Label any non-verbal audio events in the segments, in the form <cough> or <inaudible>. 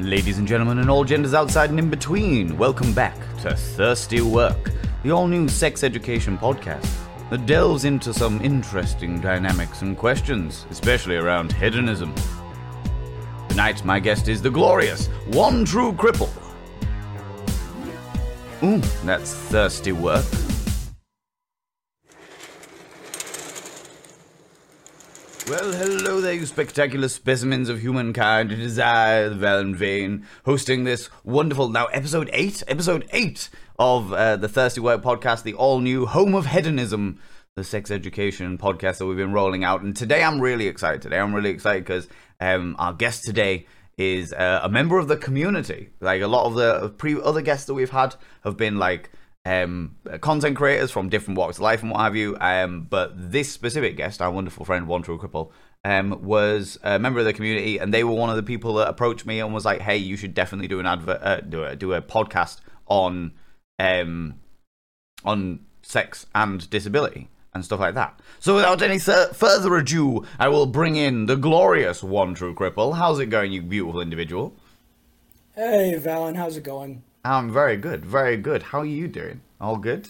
Ladies and gentlemen, and all genders outside and in between, welcome back to Thirsty Work, the all new sex education podcast that delves into some interesting dynamics and questions, especially around hedonism. Tonight, my guest is the glorious One True Cripple. Ooh, that's thirsty work. Well, hello there, you spectacular specimens of humankind. It is I, Valen Vain, hosting this wonderful, now episode 8, episode 8 of uh, the Thirsty Work podcast, the all new home of hedonism, the sex education podcast that we've been rolling out. And today I'm really excited. Today I'm really excited because um, our guest today is uh, a member of the community. Like a lot of the pre- other guests that we've had have been like um, content creators from different walks of life and what have you. Um, but this specific guest, our wonderful friend One True Cripple, um, was a member of the community, and they were one of the people that approached me and was like, "Hey, you should definitely do an advert, uh, do a do a podcast on um on sex and disability." And stuff like that. So, without any th- further ado, I will bring in the glorious One True Cripple. How's it going, you beautiful individual? Hey, Valen, how's it going? I'm very good, very good. How are you doing? All good?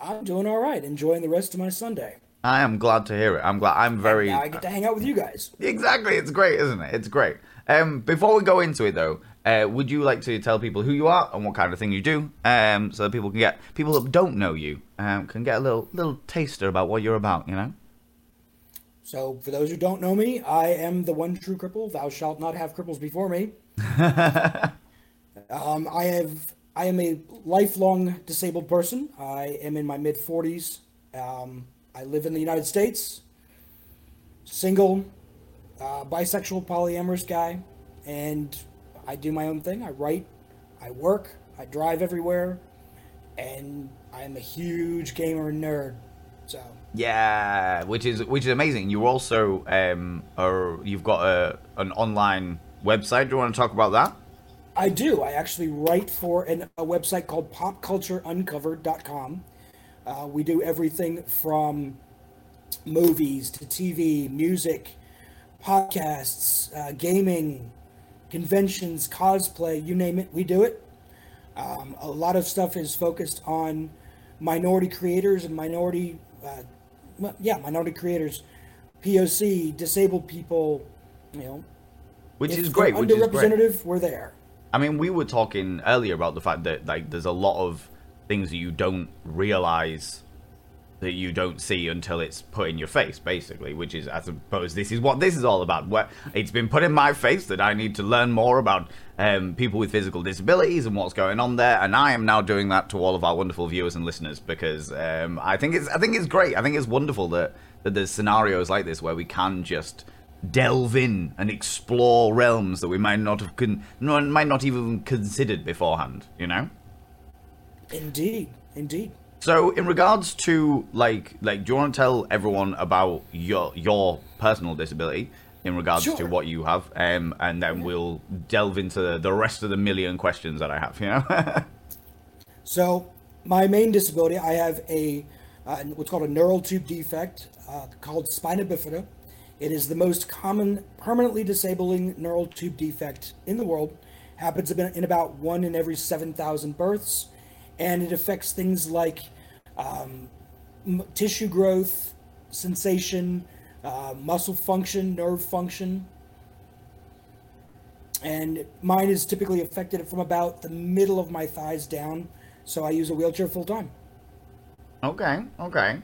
I'm doing all right, enjoying the rest of my Sunday. I am glad to hear it. I'm glad. I'm very. Now I get to hang out with you guys. Exactly, it's great, isn't it? It's great. Um, before we go into it, though, uh, would you like to tell people who you are and what kind of thing you do, um, so that people can get people that don't know you um, can get a little little taster about what you're about, you know? So, for those who don't know me, I am the one true cripple. Thou shalt not have cripples before me. <laughs> um, I have. I am a lifelong disabled person. I am in my mid 40s. Um, I live in the United States. Single, uh, bisexual, polyamorous guy, and I do my own thing. I write, I work, I drive everywhere, and I'm a huge gamer and nerd. So Yeah, which is which is amazing. You also um, are you've got a an online website. Do you want to talk about that? I do. I actually write for an, a website called popcultureuncovered.com. Uh, we do everything from movies to TV, music, podcasts, uh, gaming, conventions, cosplay, you name it, we do it. Um, a lot of stuff is focused on minority creators and minority, uh, well, yeah, minority creators, POC, disabled people, you know. Which is great. Which is great. we're there. I mean, we were talking earlier about the fact that like there's a lot of things that you don't realize that you don't see until it's put in your face, basically. Which is, I suppose, this is what this is all about. Where it's been put in my face that I need to learn more about um, people with physical disabilities and what's going on there, and I am now doing that to all of our wonderful viewers and listeners because um, I think it's I think it's great. I think it's wonderful that that there's scenarios like this where we can just delve in and explore realms that we might not have con- might not even considered beforehand. You know. Indeed, indeed. So, in regards to like, like, do you want to tell everyone about your your personal disability in regards to what you have, um, and then we'll delve into the rest of the million questions that I have. You know. <laughs> So, my main disability, I have a uh, what's called a neural tube defect uh, called spina bifida. It is the most common permanently disabling neural tube defect in the world. Happens in about one in every seven thousand births, and it affects things like um, m- tissue growth, sensation, uh, muscle function, nerve function, and mine is typically affected from about the middle of my thighs down. So I use a wheelchair full time. Okay, okay.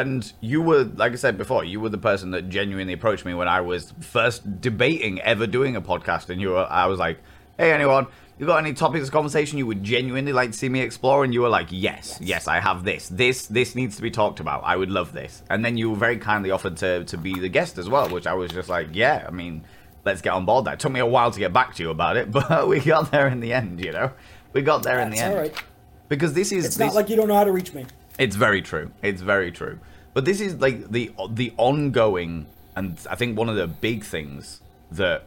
And you were, like I said before, you were the person that genuinely approached me when I was first debating ever doing a podcast. And you were, I was like, hey, anyone, you got any topics of conversation you would genuinely like to see me explore? And you were like, yes, yes, I have this. This, this needs to be talked about. I would love this. And then you very kindly offered to, to be the guest as well, which I was just like, yeah, I mean, let's get on board that. It took me a while to get back to you about it, <laughs> but we got there in the end, you know? We got there in the end. all right. Because this is It's this, not like you don't know how to reach me. It's very true. It's very true. But this is like the the ongoing, and I think one of the big things that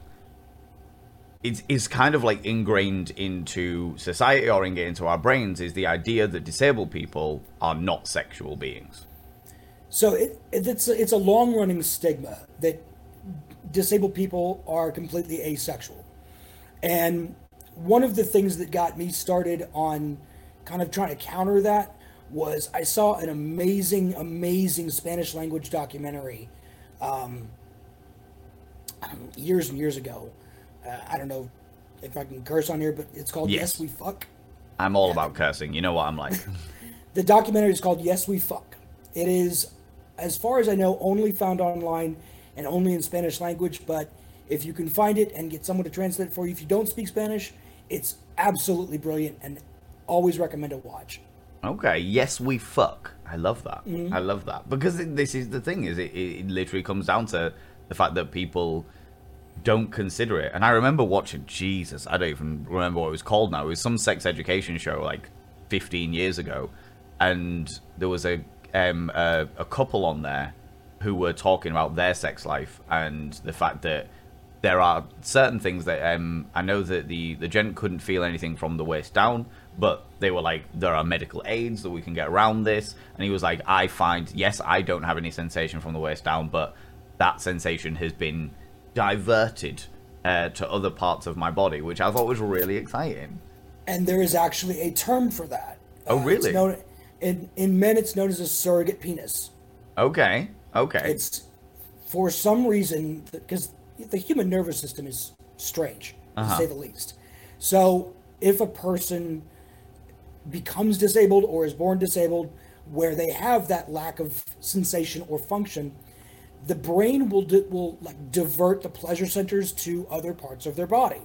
is is kind of like ingrained into society or ingrained into our brains is the idea that disabled people are not sexual beings. So it, it, it's it's a long running stigma that disabled people are completely asexual. And one of the things that got me started on kind of trying to counter that was I saw an amazing, amazing Spanish language documentary um, years and years ago. Uh, I don't know if I can curse on here, but it's called Yes, Yes. We Fuck. I'm all about cursing. You know what I'm like. <laughs> <laughs> The documentary is called Yes, We Fuck. It is, as far as I know, only found online and only in Spanish language. But if you can find it and get someone to translate it for you, if you don't speak Spanish, it's absolutely brilliant and always recommend a watch. Okay, yes, we fuck. I love that. Mm-hmm. I love that because it- this is the thing: is it, it literally comes down to the fact that people don't consider it. And I remember watching Jesus. I don't even remember what it was called now. It was some sex education show like 15 years ago, and there was a um a, a couple on there who were talking about their sex life and the fact that there are certain things that um I know that the the gent couldn't feel anything from the waist down, but they were like there are medical aids that we can get around this, and he was like I find yes I don't have any sensation from the waist down, but that sensation has been diverted uh, to other parts of my body, which I thought was really exciting. And there is actually a term for that. Oh, Uh, really? known, in, in men, it's known as a surrogate penis. Okay, okay, It's for some reason because the human nervous system is strange Uh-huh. to say the least. So if a person becomes disabled or is born disabled, where they have that lack of sensation or function, the brain will di- will like divert the pleasure centers to other parts of their body.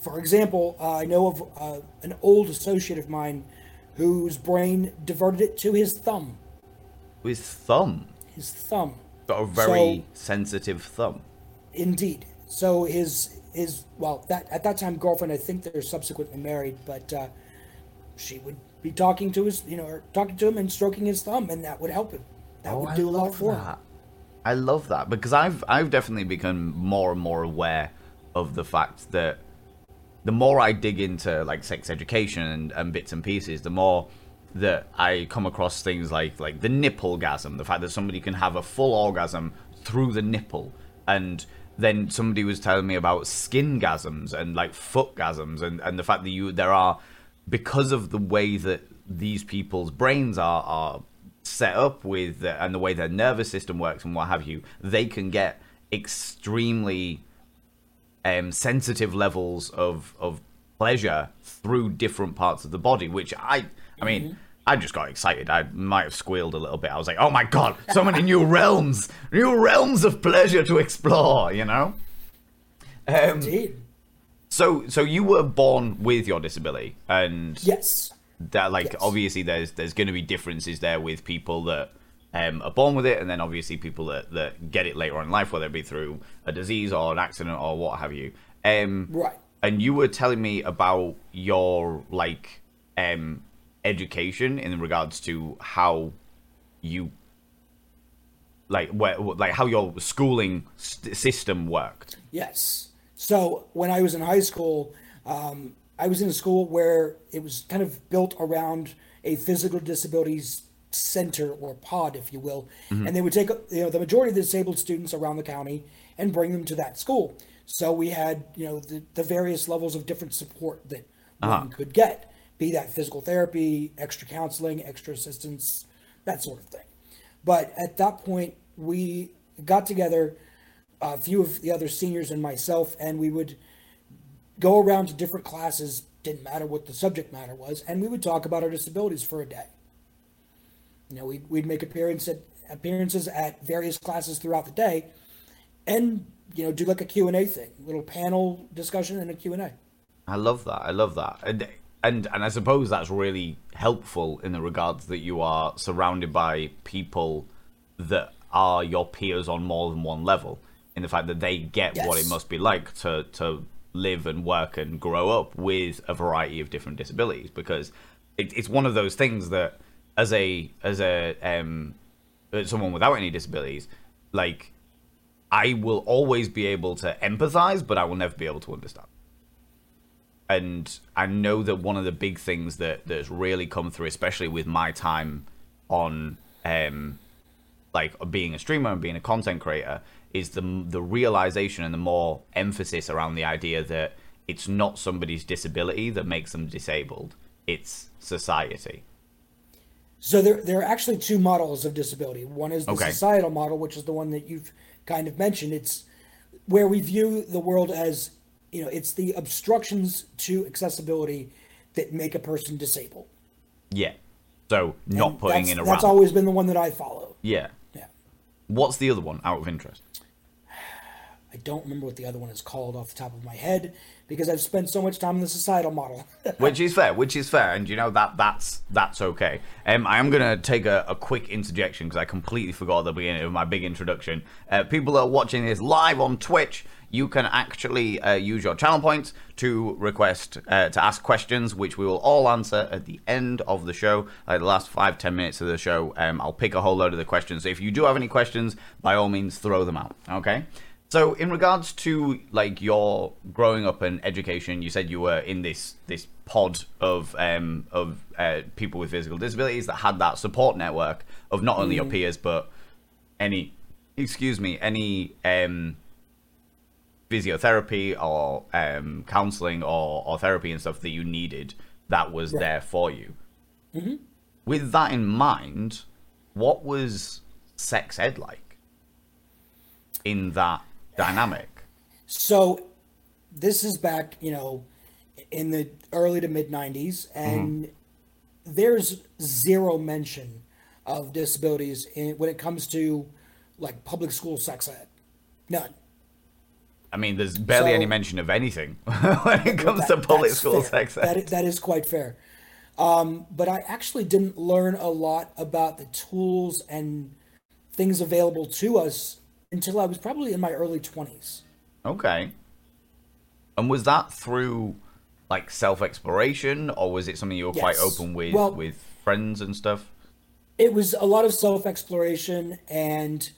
For example, uh, I know of uh, an old associate of mine whose brain diverted it to his thumb. His thumb, His thumb. got a very So- sensitive thumb. Indeed. So his his well that at that time girlfriend I think they're subsequently married, but uh, she would be talking to his you know or talking to him and stroking his thumb, and that would help him. That oh, would do a lot for him. Oh. I love that because I've I've definitely become more and more aware of the fact that the more I dig into like sex education and, and bits and pieces, the more that I come across things like like the nipple gasm, the fact that somebody can have a full orgasm through the nipple, and then somebody was telling me about skin gasms and like foot gasms, and and the fact that you there are because of the way that these people's brains are are set up with uh, and the way their nervous system works and what have you, they can get extremely um, sensitive levels of of pleasure through different parts of the body, which I I mean. I just got excited. I might have squealed a little bit. I was like, "Oh my god, so many new <laughs> realms, new realms of pleasure to explore!" You know. Um, Indeed. So, so you were born with your disability, and Yes. that like Yes. obviously there's there's going to be differences there with people that um, are born with it, and then obviously people that that get it later on in life, whether it be through a disease or an accident or what have you. Um, Right. and you were telling me about your like um education in regards to how you like where like how your schooling st- system worked Yes. So when I was in high school, um, I was in a school where it was kind of built around a physical disabilities center or pod, if you will, and they would take you know the majority of the disabled students around the county and bring them to that school. So we had you know the, the various levels of different support that one could get, be that physical therapy, extra counseling, extra assistance, that sort of thing. But at that point, we got together, a few of the other seniors and myself, and we would go around to different classes, didn't matter what the subject matter was, and we would talk about our disabilities for a day. You know, we'd, we'd make appearance at, appearances at various classes throughout the day and, you know, do like a Q&A thing, little panel discussion and a Q&A. I love that. I love that. And and and I suppose that's really helpful in the regards that you are surrounded by people that are your peers on more than one level. In the fact that they get what it must be like to to live and work and grow up with a variety of different disabilities, because it, it's one of those things that as a as a um as someone without any disabilities, like I will always be able to empathize, but I will never be able to understand. And I know that one of the big things that that's really come through, especially with my time on, um, like being a streamer and being a content creator, is the the realization and the more emphasis around the idea that it's not somebody's disability that makes them disabled; it's society. So there, there are actually two models of disability. One is the Okay. societal model, which is the one that you've kind of mentioned. It's where we view the world as, you know, it's the obstructions to accessibility that make a person disabled. Yeah. So not And putting in a That's ramp. always been the one that I follow. Yeah. What's the other one out of interest? I don't remember what the other one is called off the top of my head because I've spent so much time in the societal model. <laughs> which is fair, which is fair, and you know that that's that's okay. Um, I am gonna take a, a quick interjection because I completely forgot at the beginning of my big introduction. Uh, people that are watching this live on Twitch. You can actually uh, use your channel points to request uh, to ask questions, which we will all answer at the end of the show. Like the last five ten minutes of the show, um, I'll pick a whole load of the questions. So if you do have any questions, by all means, throw them out. Okay. So, in regards to like your growing up and education, you said you were in this this pod of um, of uh, people with physical disabilities that had that support network of not only your peers but any, excuse me, any um, physiotherapy or um, counseling or, or therapy and stuff that you needed that was there for you. With that in mind, what was sex ed like in that dynamic? So this is back, you know, in the early to mid 90s, and there's zero mention of disabilities in, when it comes to like public school sex ed. None. I mean, there's barely So- any mention of anything <laughs> when it comes to That- public school fair. sex ed. that is quite fair. Um, but I actually didn't learn a lot about the tools and things available to us until I was probably in my early 20s. Okay. And was that through like self exploration, or was it something you were quite open with Well- with friends and stuff? it was a lot of self exploration and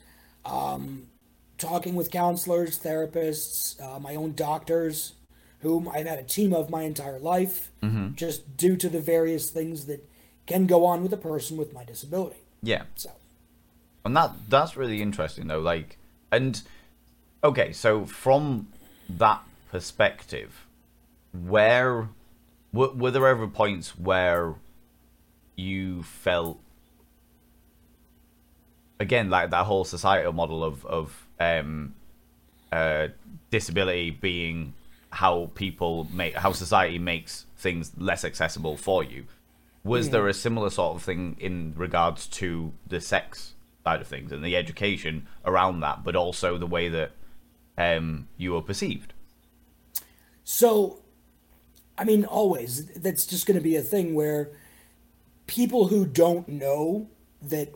um, talking with counselors, therapists, uh, my own doctors, whom I've had a team of my entire life, just due to the various things that can go on with a person with my disability. Yeah. So, And that that's really interesting though. Like, and okay, so from that perspective, where were, were there ever points where you felt again like that whole societal model of of um, uh, disability being how people make how society makes things less accessible for you. Was there a similar sort of thing in regards to the sex side of things and the education around that but also the way that um, you were perceived? So I mean, always. That's just going to be a thing where people who don't know that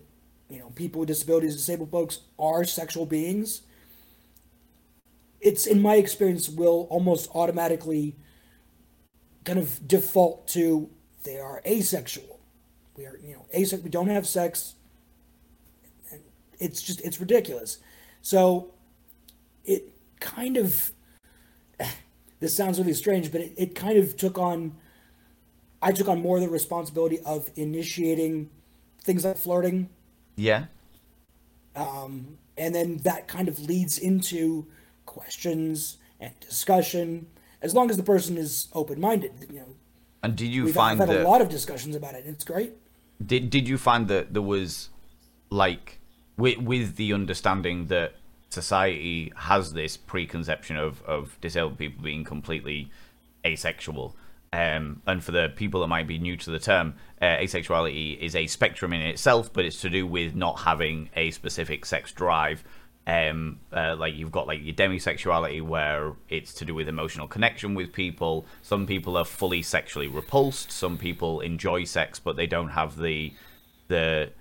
you know people with disabilities, disabled folks are sexual beings. It's in my experience will almost automatically kind of default to they are asexual. We are you know asexual. We don't have sex. It's just it's ridiculous. So it kind of <sighs> this sounds really strange, but it, it kind of took on I took on more of the responsibility of initiating things like flirting yeah Um, and then that kind of leads into questions and discussion as long as the person is open-minded you know and did you we've find had that a lot of discussions about it it's great Did did you find that there was like with with the understanding that society has this preconception of of disabled people being completely asexual? Um, and for the people that might be new to the term, uh, asexuality is a spectrum in itself, but it's to do with not having a specific sex drive. Um, uh, like you've got like your demisexuality, where it's to do with emotional connection with people. Some people are fully sexually repulsed. Some people enjoy sex, but they don't have the the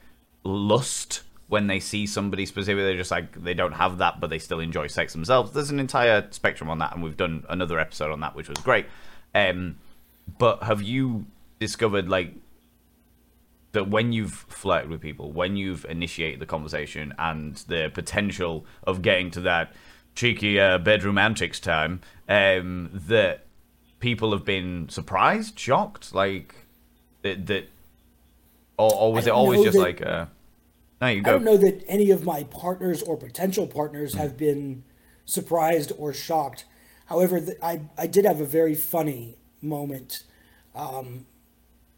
lust when they see somebody specifically. They're just like they don't have that, but they still enjoy sex themselves. There's an entire spectrum on that, and we've done another episode on that, which was great. Um, but have you discovered like that when you've flirted with people, when you've initiated the conversation, and the potential of getting to that cheeky uh, bedroom antics time, um, that people have been surprised, shocked, like that, that or, or was it always just that- like, uh, no, you go. i don't know that any of my partners or potential partners have been surprised or shocked However, th- I, I did have a very funny moment um,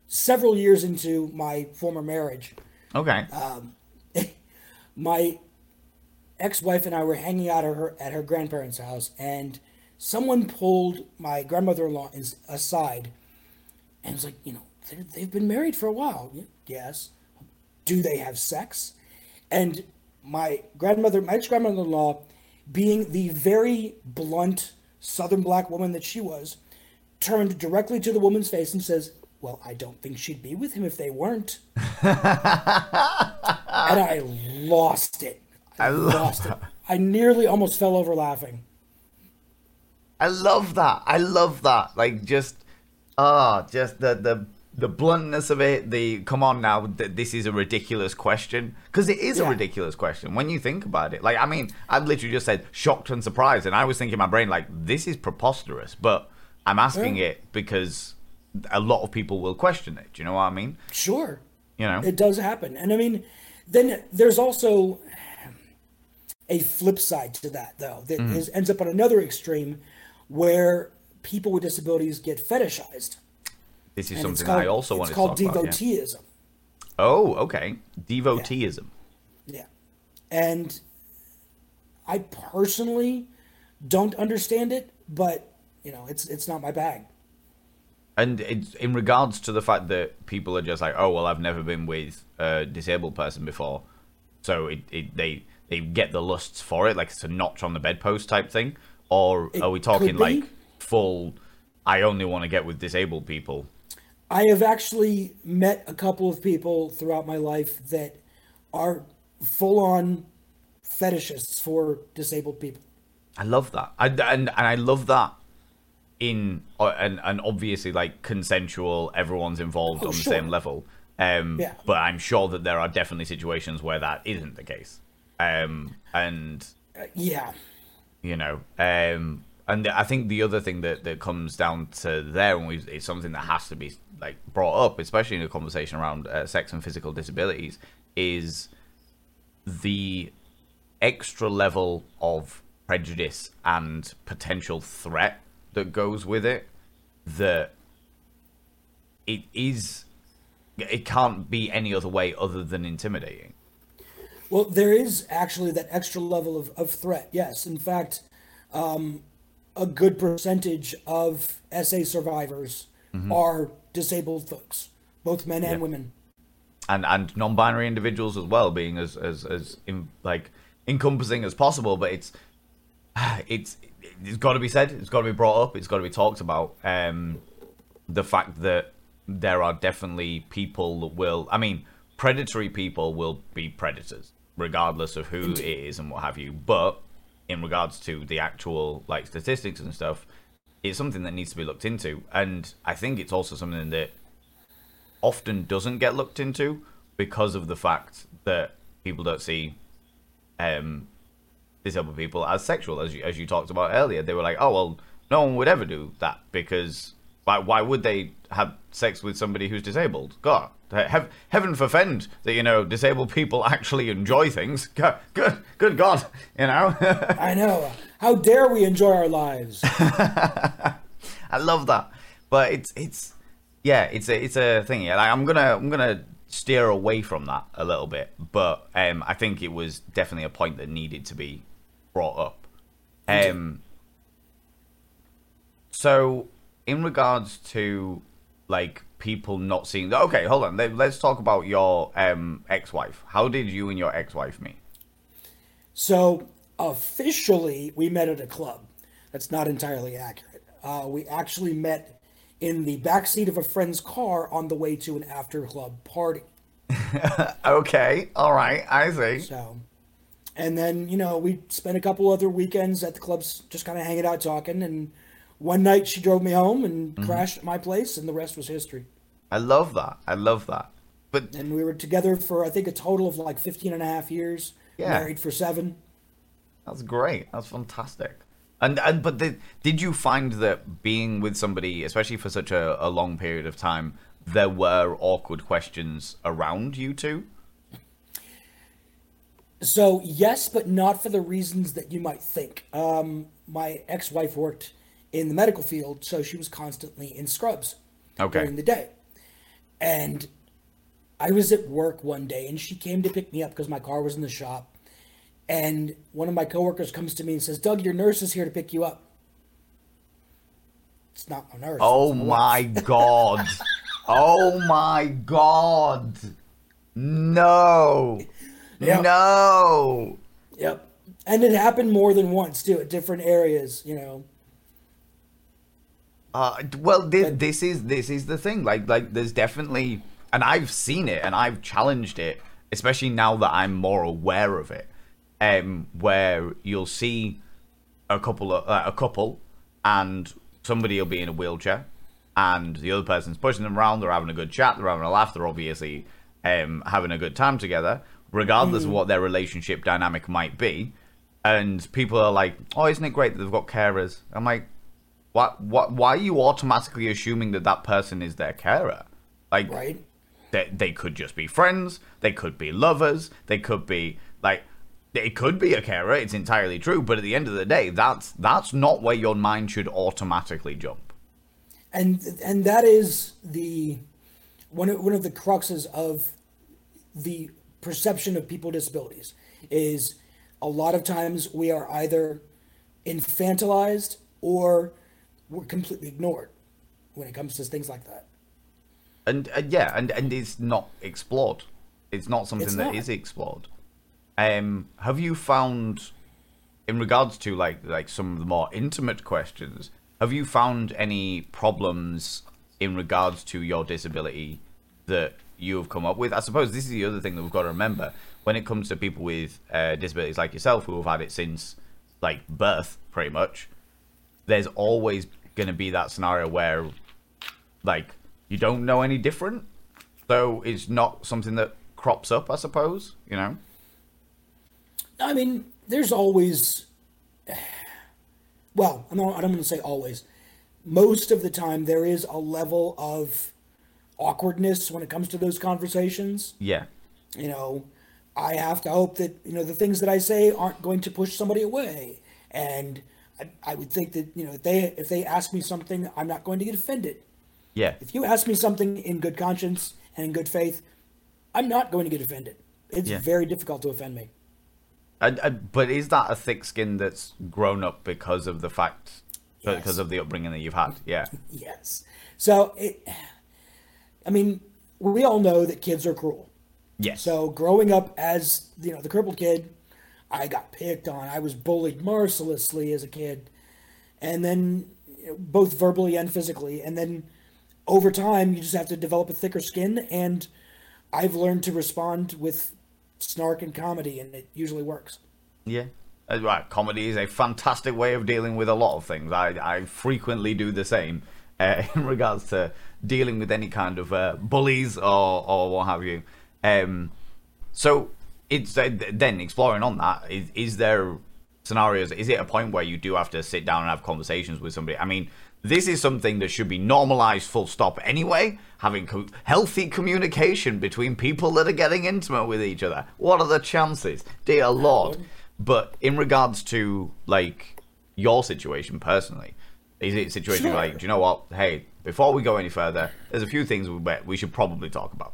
several years into my former marriage. Okay. Um, <laughs> my ex-wife and I were hanging out at her at her grandparents' house, and someone pulled my grandmother-in-law aside, and was like, you know, they've been married for a while. Yes. Do they have sex? And my grandmother, my ex-grandmother-in-law, being the very blunt Southern black woman that she was, turned directly to the woman's face and says, "Well, I don't think she'd be with him if they weren't." <laughs> and I lost it. I, love lost it. I nearly almost fell over laughing. I love that. I love that. Like just ah, just the the the bluntness of it. The come on now, th- this is a ridiculous question because it is a ridiculous question when you think about it. Like I mean, I've literally just said shocked and surprised, and I was thinking in my brain like this is preposterous, but I'm asking Yeah. it because a lot of people will question it. Do you know what I mean? Sure. You know. It does happen. And I mean, then there's also a flip side to that, though, that Mm-hmm. is, ends up on another extreme where people with disabilities get fetishized. this is And something called, I also want to talk about. It's called devoteeism. Oh, okay. Devoteeism. Yeah. And I personally don't understand it, but, you know, it's it's not my bag. And it's in regards to the fact that people are just like, oh well, I've never been with a disabled person before, so it, it they they get the lusts for it, like it's a notch on the bedpost type thing, or It are we talking like full? I only want to get with disabled people. I have actually met a couple of people throughout my life that are full on fetishists for disabled people. I love that, I, and and I love that in uh, and and obviously like consensual, everyone's involved Oh, on the sure. same level. Um, Yeah. But I'm sure that there are definitely situations where that isn't the case. Um, and Uh, yeah. you know um and i think the other thing that that comes down to there and we it's something that has to be like brought up especially in a conversation around uh, sex and physical disabilities is the extra level of prejudice and potential threat that goes with it that it is it can't be any other way other than intimidating Well, there is actually that extra level of, of threat. Yes. In fact, um, a good percentage of SA survivors are disabled folks, both men and Yeah. women. and and non-binary individuals as well being as as as in, like encompassing as possible but it's <sighs> it's it's got to be said it's got to be brought up it's got to be talked about. Um the fact that there are definitely people that will i mean predatory people will be predators regardless of who it is and what have you. But in regards to the actual like statistics and stuff it's something that needs to be looked into. And i think it's also something that often doesn't get looked into because of the fact that people don't see um, disabled people as sexual, as you, as you talked about earlier. They were like, oh, well, no one would ever do that because why, why would they have sex with somebody who's disabled? God, he- heaven forfend that, you know, disabled people <laughs> actually enjoy things. <laughs> Good, good, good God, you know? <laughs> I know. How dare we enjoy our lives? I love that, but it's it's yeah, it's a it's a thing. Yeah, like I'm gonna I'm gonna steer away from that a little bit, but um, I think it was definitely a point that needed to be brought up. Um, so in regards to like people not seeing, okay, hold on, let, let's talk about your um ex-wife. How did you and your ex-wife meet? So officially, we met at a club. That's not entirely accurate. Uh, we actually met in the backseat of a friend's car on the way to an after club party. <laughs> Okay, all right, I see. So, and then you know we spent a couple other weekends at the clubs, just kind of hanging out, talking. And one night she drove me home and mm-hmm. crashed at my place, and the rest was history. I love that. I love that. But And we were together for I think a total of like 15 and a half years. Yeah. Married for seven. That's great. That's fantastic. And and but did did you find that being with somebody, especially for such a, a long period of time, there were awkward questions around you two? So yes, but not for the reasons that you might think. Um, my ex-wife worked in the medical field, so she was constantly in scrubs Okay. during the day. And I was at work one day and she came to pick me up because my car was in the shop. And one of my coworkers comes to me and says, Doug, your nurse is here to pick you up. It's not my nurse. Oh my my god. <laughs> oh my god. No. Yeah. No. Yep. And it happened more than once too, at different areas, you know. Uh, well, this, this is this is the thing. Like, like there's definitely, and I've seen it, and I've challenged it, especially now that I'm more aware of it. Um, where you'll see a couple of uh, a couple, and somebody will be in a wheelchair, and the other person's pushing them around. They're having a good chat. They're having a laugh. They're obviously um, having a good time together, regardless of mm. what their relationship dynamic might be. And people are like, "Oh, isn't it great that they've got carers?" I'm like, what what why are you automatically assuming that that person is their carer like Right? they, they could just be friends they could be lovers they could be like it could be a carer it's entirely true but at the end of the day that's that's not where your mind should automatically jump and and that is the one of, one of the cruxes of the perception of people with disabilities is a lot of times we are either infantilized or we're completely ignored when it comes to things like that. and, and yeah and and it's not explored it's not something It's that not. is explored um have you found in regards to like like some of the more intimate questions have you found any problems in regards to your disability that you have come up with. I suppose this is the other thing that we've got to remember. When it comes to people with uh, disabilities like yourself who have had it since like birth pretty much there's always going to be that scenario where like you don't know any different so it's not something that crops up i suppose you know? I mean, there's always, well, I'm not, I don't want to say always. Most of the time, there is a level of awkwardness when it comes to those conversations. yeah You know, I have to hope that you know the things that I say aren't going to push somebody away, and I, I would think that you know if they if they ask me something, I'm not going to get offended. yeah If you ask me something in good conscience and in good faith, I'm not going to get offended. It's Yeah. very difficult to offend me. And, and, but is that a thick skin that's grown up because of the fact, because of the upbringing that you've had? Yeah. <laughs> Yes. So it, I mean, we all know that kids are cruel. Yes. So growing up as you know the crippled kid, I got picked on. I was bullied mercilessly as a kid, and then you know, both verbally and physically. And then over time, you just have to develop a thicker skin. And I've learned to respond with snark and comedy, and it usually works. Yeah. Uh, Right, comedy is a fantastic way of dealing with a lot of things. I, I frequently do the same uh, <laughs> in regards to dealing with any kind of uh, bullies or, or what have you. Um, so it's uh, then exploring on that. Is, is there scenarios? Is it a point where you do have to sit down and have conversations with somebody? I mean, this is something that should be normalized, full stop. Anyway, having co- healthy communication between people that are getting intimate with each other. What are the chances, dear lord? But in regards to like your situation personally, is it a situation Sure. like, do you know what? Hey, before we go any further, there's a few things we we should probably talk about.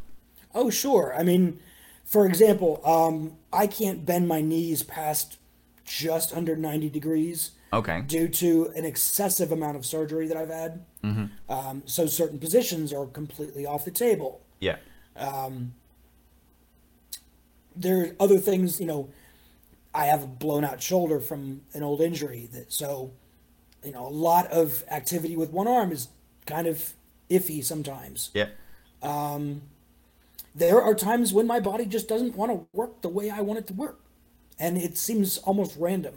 Oh, sure. I mean, for example, um, I can't bend my knees past just under 90 degrees Okay. due to an excessive amount of surgery that I've had. Um, so certain positions are completely off the table. Yeah. Um, There are other things, you know, I have a blown out shoulder from an old injury that so, you know, a lot of activity with one arm is kind of iffy sometimes. Yeah. Um, there are times when my body just doesn't want to work the way I want it to work. And it seems almost random.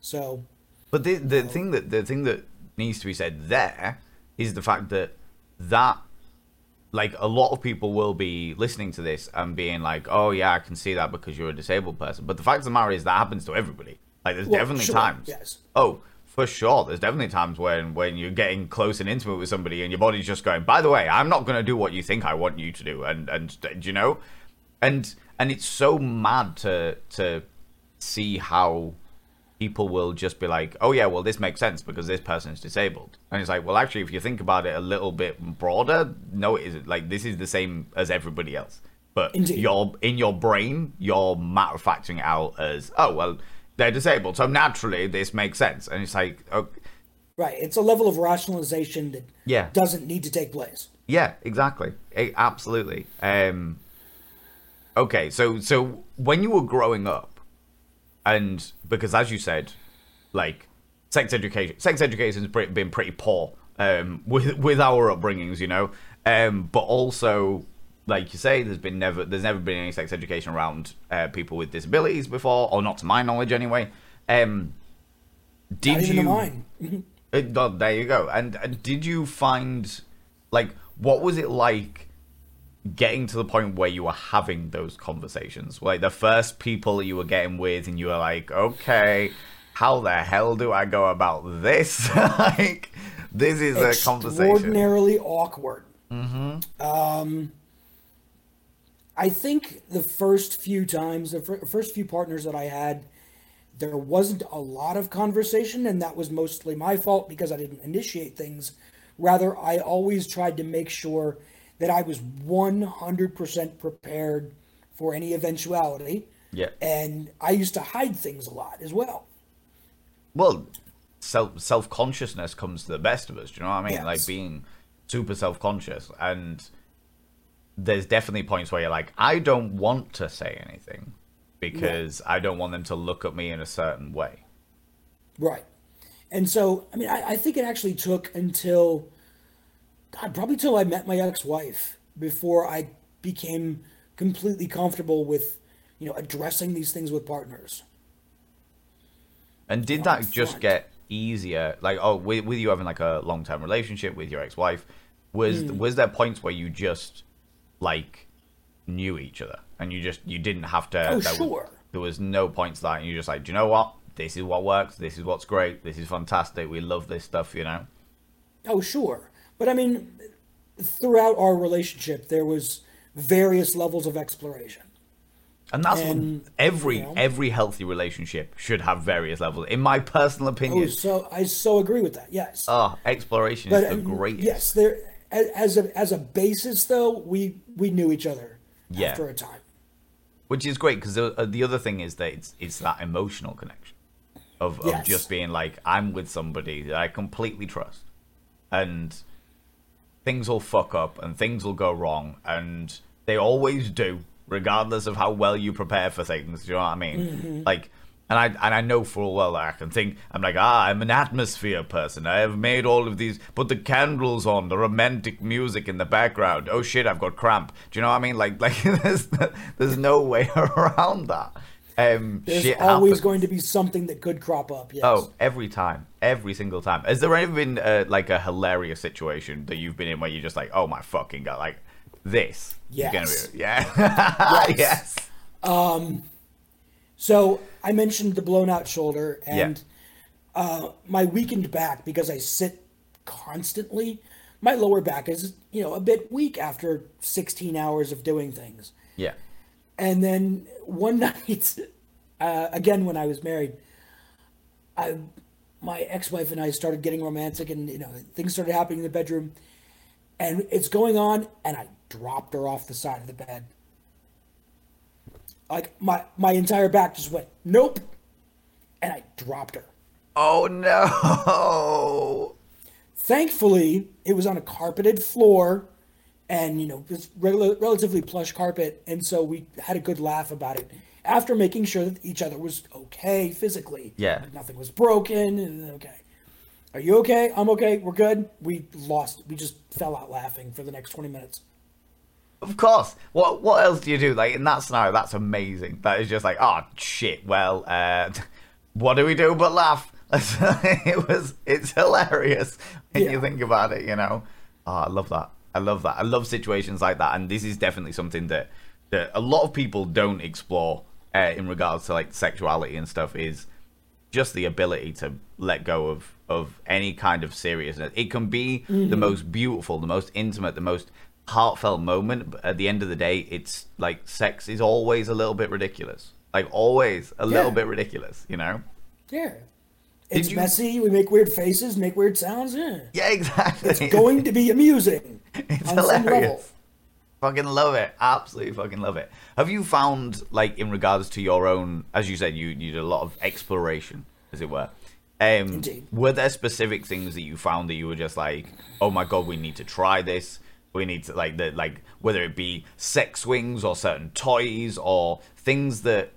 So, But the the thing that the thing that needs to be said there is the fact that that like a lot of people will be listening to this and being like, "Oh yeah, I can see that because you're a disabled person." But the fact of the matter is that happens to everybody. Like there's Well, definitely sure, times. yes. Oh, for sure. There's definitely times when when you're getting close and intimate with somebody and your body's just going, "By the way, I'm not going to do what you think I want you to do." And and do you know? And and it's so mad to to see how people will just be like, "Oh yeah, well this makes sense because this person is disabled," and it's like, well, actually, if you think about it a little bit broader, no, it isn't. Like this is the same as everybody else, but Indeed. you're in your brain, you're matter factoring it out as, "Oh well, they're disabled, so naturally this makes sense," and it's like, oh, Right. It's a level of rationalization that Yeah. doesn't need to take place. Yeah, exactly. Eh, absolutely. Um, okay, so so when you were growing up, and because as you said, like sex education, sex education has pretty, been pretty poor um, with with our upbringings, you know. Um, but also, like you say, there's been never there's never been any sex education around uh, people with disabilities before, or not to my knowledge anyway. Um, did you? mine. <laughs> Uh, there you go. And, and did you find, like, what was it like getting to the point where you were having those conversations? Like, the first people you were getting with, and you were like, okay, how the hell do I go about this? <laughs> like, this is a conversation. extraordinarily awkward. Mm-hmm. Um, I think the first few times, the fir- first few partners that I had, there wasn't a lot of conversation, and that was mostly my fault because I didn't initiate things. Rather, I always tried to make sure that I was 100% prepared for any eventuality. Yeah. And I used to hide things a lot as well. Well, self self consciousness comes to the best of us. Do you know what I mean? Yes. Like being super self conscious, and there's definitely points where you're like, I don't want to say anything because I don't want them to look at me in a certain way. Right. And so, I mean, I, I think it actually took until, God, probably till I met my ex-wife before I became completely comfortable with, you know, addressing these things with partners. And did that just front. get easier? Like, oh, with, with you having like a long term relationship with your ex wife, was Hmm. was there points where you just like knew each other and you just you didn't have to? Oh, there was- sure. there was no points to that, and you're just like, do you know what? This is what works. This is what's great. This is fantastic. We love this stuff. You know. Oh, sure. But I mean, throughout our relationship, there was various levels of exploration. And that's And, what every you know- every healthy relationship should have various levels. In my personal Oh, opinion, so I so agree with that. Yes. oh, exploration but is the um, greatest. yes, there as a as a basis though, we we knew each other Yeah. after a time. which is great because the, uh, the other thing is that it's it's that emotional connection of, of Yes. just being like I'm with somebody that I completely trust, and things will fuck up and things will go wrong, and they always do, regardless of how well you prepare for things. Do you know what I mean? Mm-hmm. Like. And I and I know full well that I can think I'm like ah I'm an atmosphere person I have made all of these put the candles on the romantic music in the background oh shit I've got cramp do you know what I mean like <laughs> like there's there's no way <laughs> around that um There's always happens. going to be something that could crop up. Yes. oh every time every single time has there ever been uh, like a hilarious situation that you've been in where you're just like oh my fucking god like this Yes. be <laughs> yeah Yes. yes So I mentioned the blown out shoulder and uh, my weakened back because I sit constantly. My lower back is, you know, a bit weak after 16 hours of doing things. yeah And then one <laughs> night, uh, again when I was married, I, my ex-wife and I started getting romantic, and you know things started happening in the bedroom, and it's going on, and I dropped her off the side of the bed. Like my my entire back just went nope, and I dropped her. oh no Thankfully, it was on a carpeted floor, and you know it's rel- relatively plush carpet, and so we had a good laugh about it. After making sure that each other was okay physically, Yeah. like nothing was broken, okay. Are you okay? I'm okay. We're good. We lost. We just fell out laughing for the next twenty minutes. Of course. What what else do you do? Like in that scenario, that's amazing. That is just like, oh shit. Well, uh, <laughs> what do we do but laugh? <laughs> it was it's hilarious when you think about it. You know. Oh, I love that. I love that. I love situations like that, and this is definitely something that that a lot of people don't explore uh, in regards to like sexuality and stuff. Is just the ability to let go of of any kind of seriousness. It can be the most beautiful, the most intimate, the most heartfelt moment, but at the end of the day, it's like sex is always a little bit ridiculous. Like always a little Yeah. bit ridiculous, you know? Yeah. It's you- messy. We make weird faces, make weird sounds. Yeah. Yeah, exactly. It's going to be amusing <laughs> It's on some level. hilarious. Fucking love it. Absolutely fucking love it. Have you found, like, in regards to your own, as you said, you, you did a lot of exploration, as it were. Um, Indeed. Were there specific things that you found that you were just like, oh my god, we need to try this? We need to, like, the, like whether it be sex swings or certain toys or things that,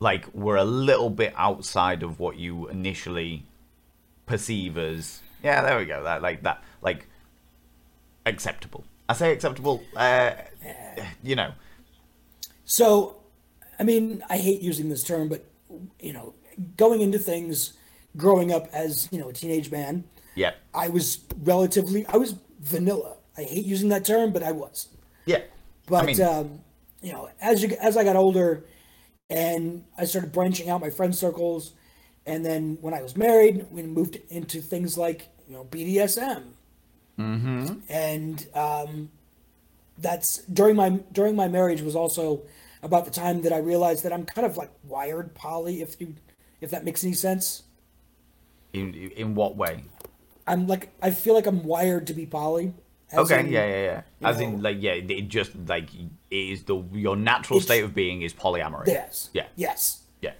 like, were a little bit outside of what you initially perceive as, yeah, there we go, that, like, that, like, acceptable. I say acceptable, uh, you know. So, I mean, I hate using this term, but you know, going into things, growing up as you know a teenage man, Yeah. I was relatively, I was vanilla. I hate using that term, but I was. Yeah. But I mean, um, you know, as you as I got older, and I started branching out my friend circles, and then when I was married, we moved into things like you know BDSM, mm-hmm. and um, that's during my during my marriage was also about the time that I realized that I'm kind of like wired poly, if you if that makes any sense. in, in what way? I'm like I feel like I'm wired to be poly. As Okay, in- yeah, yeah, yeah. As in, like, yeah, it just, like, it is the, your natural state of being is polyamory. Yes. Yeah. Yes. Yeah.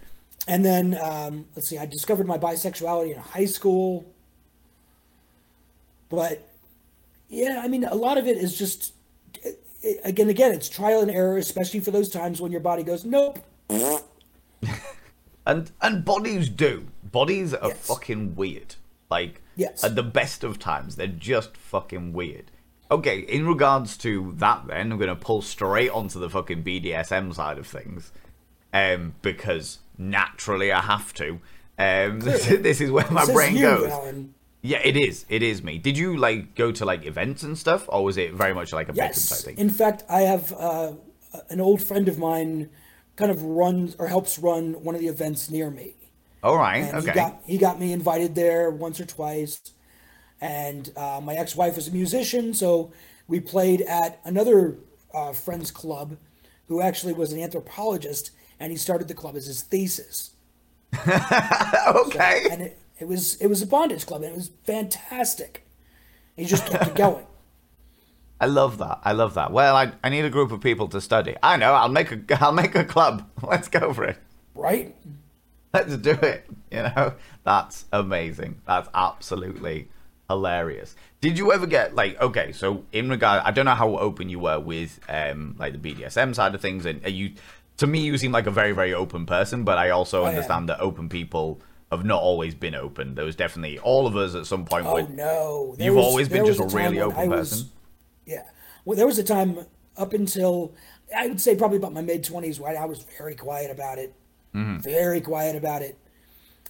And then um, let's see, I discovered my bisexuality in high school. But yeah, I mean, a lot of it is just it, it- again, again, it's trial and error, especially for those times when your body goes, nope. <laughs> And and bodies do. Bodies are Yes. fucking weird. Like Yes. at the best of times, they're just fucking weird. Okay, in regards to that then, I'm gonna pull straight onto the fucking BDSM side of things. Um, because naturally I have to. Um <laughs> this is where my This is brain goes. Valen. Yeah, it is. It is me. Did you like go to like events and stuff, or was it very much like a bedroom type Yes. thing? In fact, I have uh, an old friend of mine kind of runs or helps run one of the events near me. All right. And okay. he got he got me invited there once or twice. And uh, my ex-wife was a musician, so we played at another uh, friend's club, who actually was an anthropologist, and he started the club as his thesis. <laughs> okay. And it, it was it was a bondage club, and it was fantastic. He just kept it going. <laughs> I love that. I love that. Well, I, I need a group of people to study. I know. I'll make a <laughs> I'll make a club. Let's go for it. Right? Let's do it. You know, that's amazing. That's absolutely hilarious. Did you ever get like okay? So in regard, I don't know how open you were with um like the BDSM side of things, and are you to me you seem like a very very open person, but I also I understand that open people have not always been open. There was definitely all of us at some point. Oh no! There You've was- always been just a really open was- person. Yeah. Well, there was a time up until I would say probably about my mid twenties where I was very quiet about it, Mm-hmm. very quiet about it,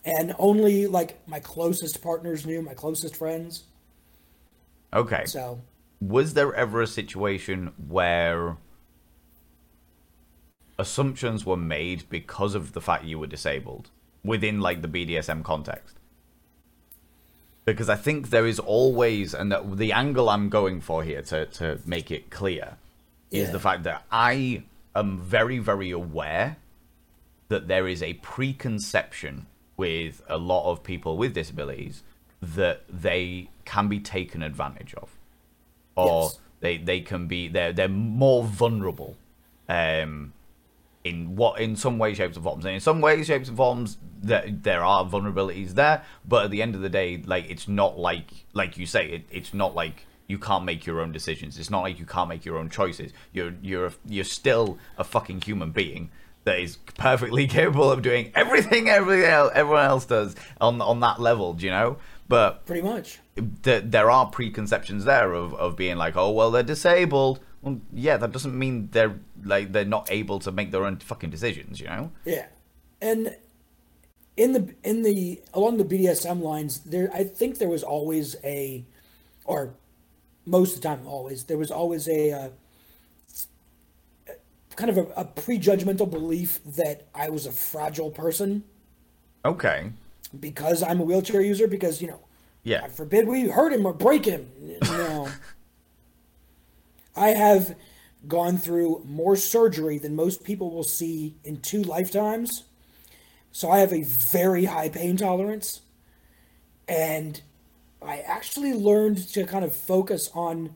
and only like my closest partners knew, my closest friends. Okay. So was there ever a situation where assumptions were made because of the fact you were disabled within like the BDSM context? Because I think there is always, and the, the angle I'm going for here to, to make it clear is the fact that I am very, very aware that there is a preconception with a lot of people with disabilities that they can be taken advantage of. Or Yes. they they can be they're they're more vulnerable um in what in some ways shapes and forms. And in some ways shapes and forms that there are vulnerabilities there but at the end of the day like it's not like like you say it, it's not like you can't make your own decisions. It's not like you can't make your own choices. You're you're you're still a fucking human being that is perfectly <laughs> capable of doing everything everything else, everyone else does on on that level do you know but pretty much. th- there are preconceptions there of, of being like, oh well, they're disabled. Well, yeah, that doesn't mean they're like they're not able to make their own fucking decisions. You know? Yeah, and in the in the along the BDSM lines, there I think there was always a, or most of the time always there was always a, uh, kind of a, a prejudgmental belief that I was a fragile person Okay. because I'm a wheelchair user because you know Yeah. God forbid we hurt him or break him. You know, I have gone through more surgery than most people will see in two lifetimes. So I have a very high pain tolerance. And I actually learned to kind of focus on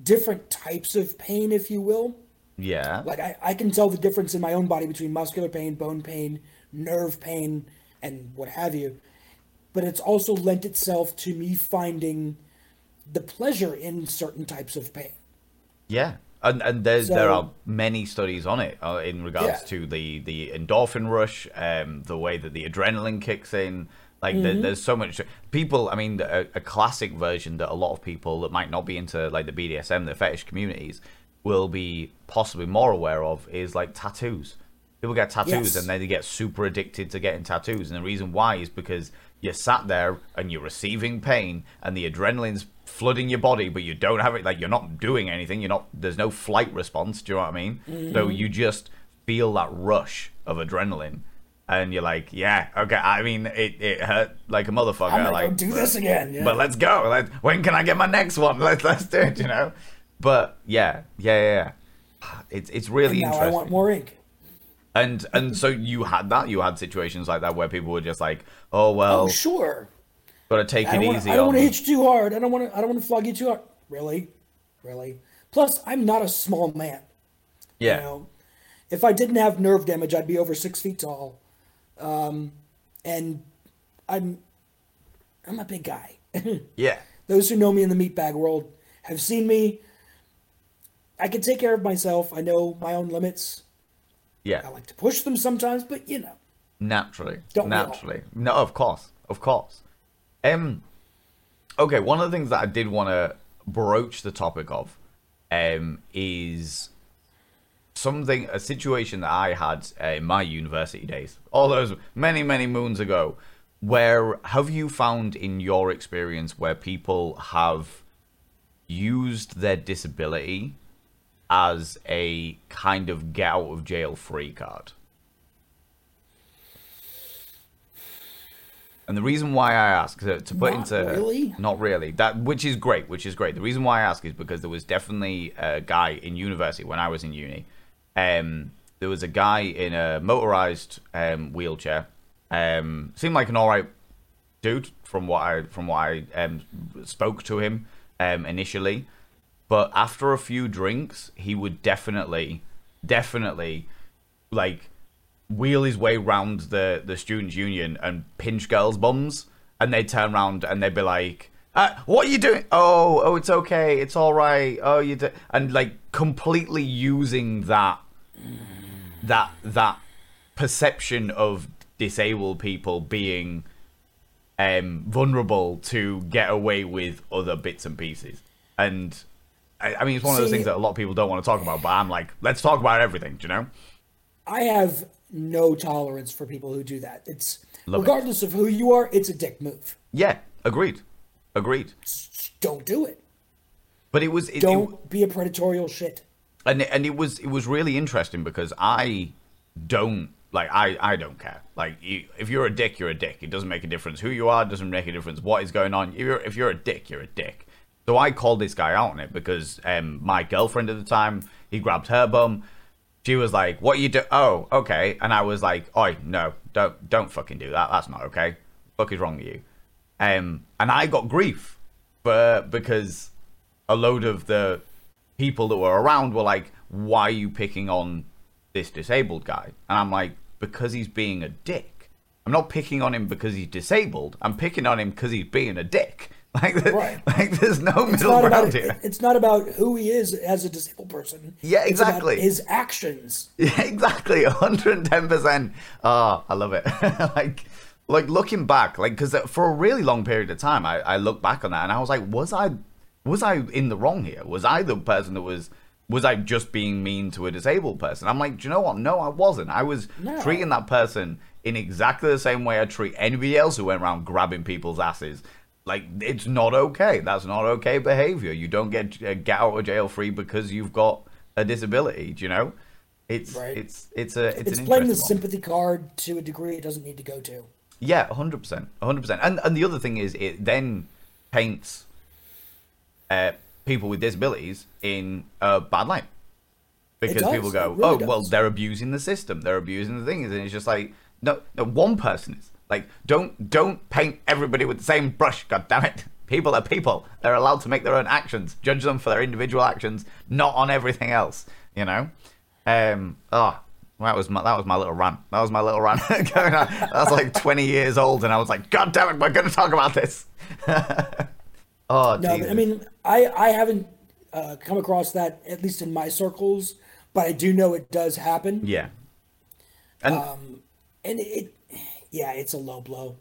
different types of pain, if you will. Yeah. Like I, I can tell the difference in my own body between muscular pain, bone pain, nerve pain, and what have you. But it's also lent itself to me finding the pleasure in certain types of pain. Yeah. And, and there's, So- there are many studies on it uh, in regards Yeah. to the, the endorphin rush, um, the way that the adrenaline kicks in. Like Mm-hmm. there, there's so much people. I mean, a, a classic version that a lot of people that might not be into like the BDSM, the fetish communities, will be possibly more aware of is like tattoos. People get tattoos Yes. and then they get super addicted to getting tattoos, and the reason why is because you're sat there and you're receiving pain, and the adrenaline's flooding your body, but you don't have it. Like you're not doing anything. You're not. There's no flight response. Do you know what I mean? Mm-hmm. So you just feel that rush of adrenaline, and you're like, yeah, okay. I mean, it, it hurt like a motherfucker. I'm like do this again. Yeah. but let's go. Let's, when can I get my next one? <laughs> Let's let's do it. You know. But yeah, yeah, yeah. yeah. It's it's really now I want more ink. And and so you had that. You had situations like that where people were just like, "Oh well, Oh sure. gotta take I it wanna- easy." I don't on want to them." hit you too hard. I don't want to. I don't want to flog you too hard. Really, really. Plus, I'm not a small man. yeah, You know, if I didn't have nerve damage, I'd be over six feet tall. Um, and I'm, I'm a big guy. <laughs> yeah, Those who know me in the meatbag world have seen me. I can take care of myself. I know my own limits. Yeah. I like to push them sometimes, but you know. Naturally, Don't naturally. No, of course, of course. Um, okay. One of the things that I did want to broach the topic of, um, is something a situation that I had uh, in my university days, all those many many moons ago. Where have you found in your experience where people have used their disability as a kind of get out of jail free card? And the reason why I ask to, to put Not into really. not really that which is great, which is great. The reason why I ask is because there was definitely a guy in university when I was in uni. Um, there was a guy in a motorized um, wheelchair. Um, seemed like an all right dude from what I from what I um, spoke to him um, initially, but after a few drinks, he would definitely, definitely, like wheel his way round the the students' union and pinch girls' bums, and they'd turn around and they'd be like. Uh, what are you doing? Oh, oh, it's okay. It's all right. Oh, you do-, and like completely using that that that perception of disabled people being um, vulnerable to get away with other bits and pieces. And I, I mean, it's one of those See- things that a lot of people don't want to talk about. But I'm like, let's talk about everything. Do you know? I have no tolerance for people who do that. It's Love it. regardless of who you are, it's a dick move. Yeah, agreed, agreed. Just don't do it. But it was it, it, Don't be a predatorial shit. and and it was it was really interesting because I don't like I I don't care. Like you, if you're a dick, you're a dick. It doesn't make a difference who you are. It doesn't make a difference what is going on. If you're if you're a dick, you're a dick. So I called this guy out on it because um my girlfriend at the time he grabbed her bum. She was like, "What you do? Oh, okay." And I was like, "Oi, no, don't don't fucking do that. That's not okay. Fuck is wrong with you?" Um, and I got grief, but because a load of the people that were around were like, "Why are you picking on this disabled guy?" And I'm like, "Because he's being a dick. I'm not picking on him because he's disabled. I'm picking on him because he's being a dick. Like, th- Right. like there's no It's middle ground about here. it's not about who he is as a disabled person. Yeah, It's about exactly. his actions. <laughs> Yeah, exactly, 110%. Ah, I love it. <laughs> like, like looking back, like because for a really long period of time, I, I look back on that and I was like, was I, was I in the wrong here? Was I the person that was, was I just being mean to a disabled person? I'm like, do you know what? No, I wasn't. I was No. treating that person in exactly the same way I treat anybody else who went around grabbing people's asses. Like, it's not okay. That's not okay behavior. You don't get uh, get out of jail free because you've got a disability. Do you know? It's Right. it's it's a it's, It's playing the one. sympathy card to a degree it doesn't need to go to. Yeah, hundred percent, hundred percent. And and the other thing is, it then paints uh, people with disabilities in a bad light because does, people go, really "Oh, well, they're abusing the system. They're abusing the things," and it's just like, no, no, one person is. Like, don't don't paint everybody with the same brush. God damn it! People are people. They're allowed to make their own actions. Judge them for their individual actions, not on everything else. You know. Um. Oh, that was my that was my little rant. That was my little rant. <laughs> Going on. That was like twenty years old, and I was like, God damn it, we're going to talk about this. <laughs> oh, No, Jesus. I mean, I I haven't uh, come across that at least in my circles, but I do know it does happen, yeah. And um, and it, yeah, it's a low blow.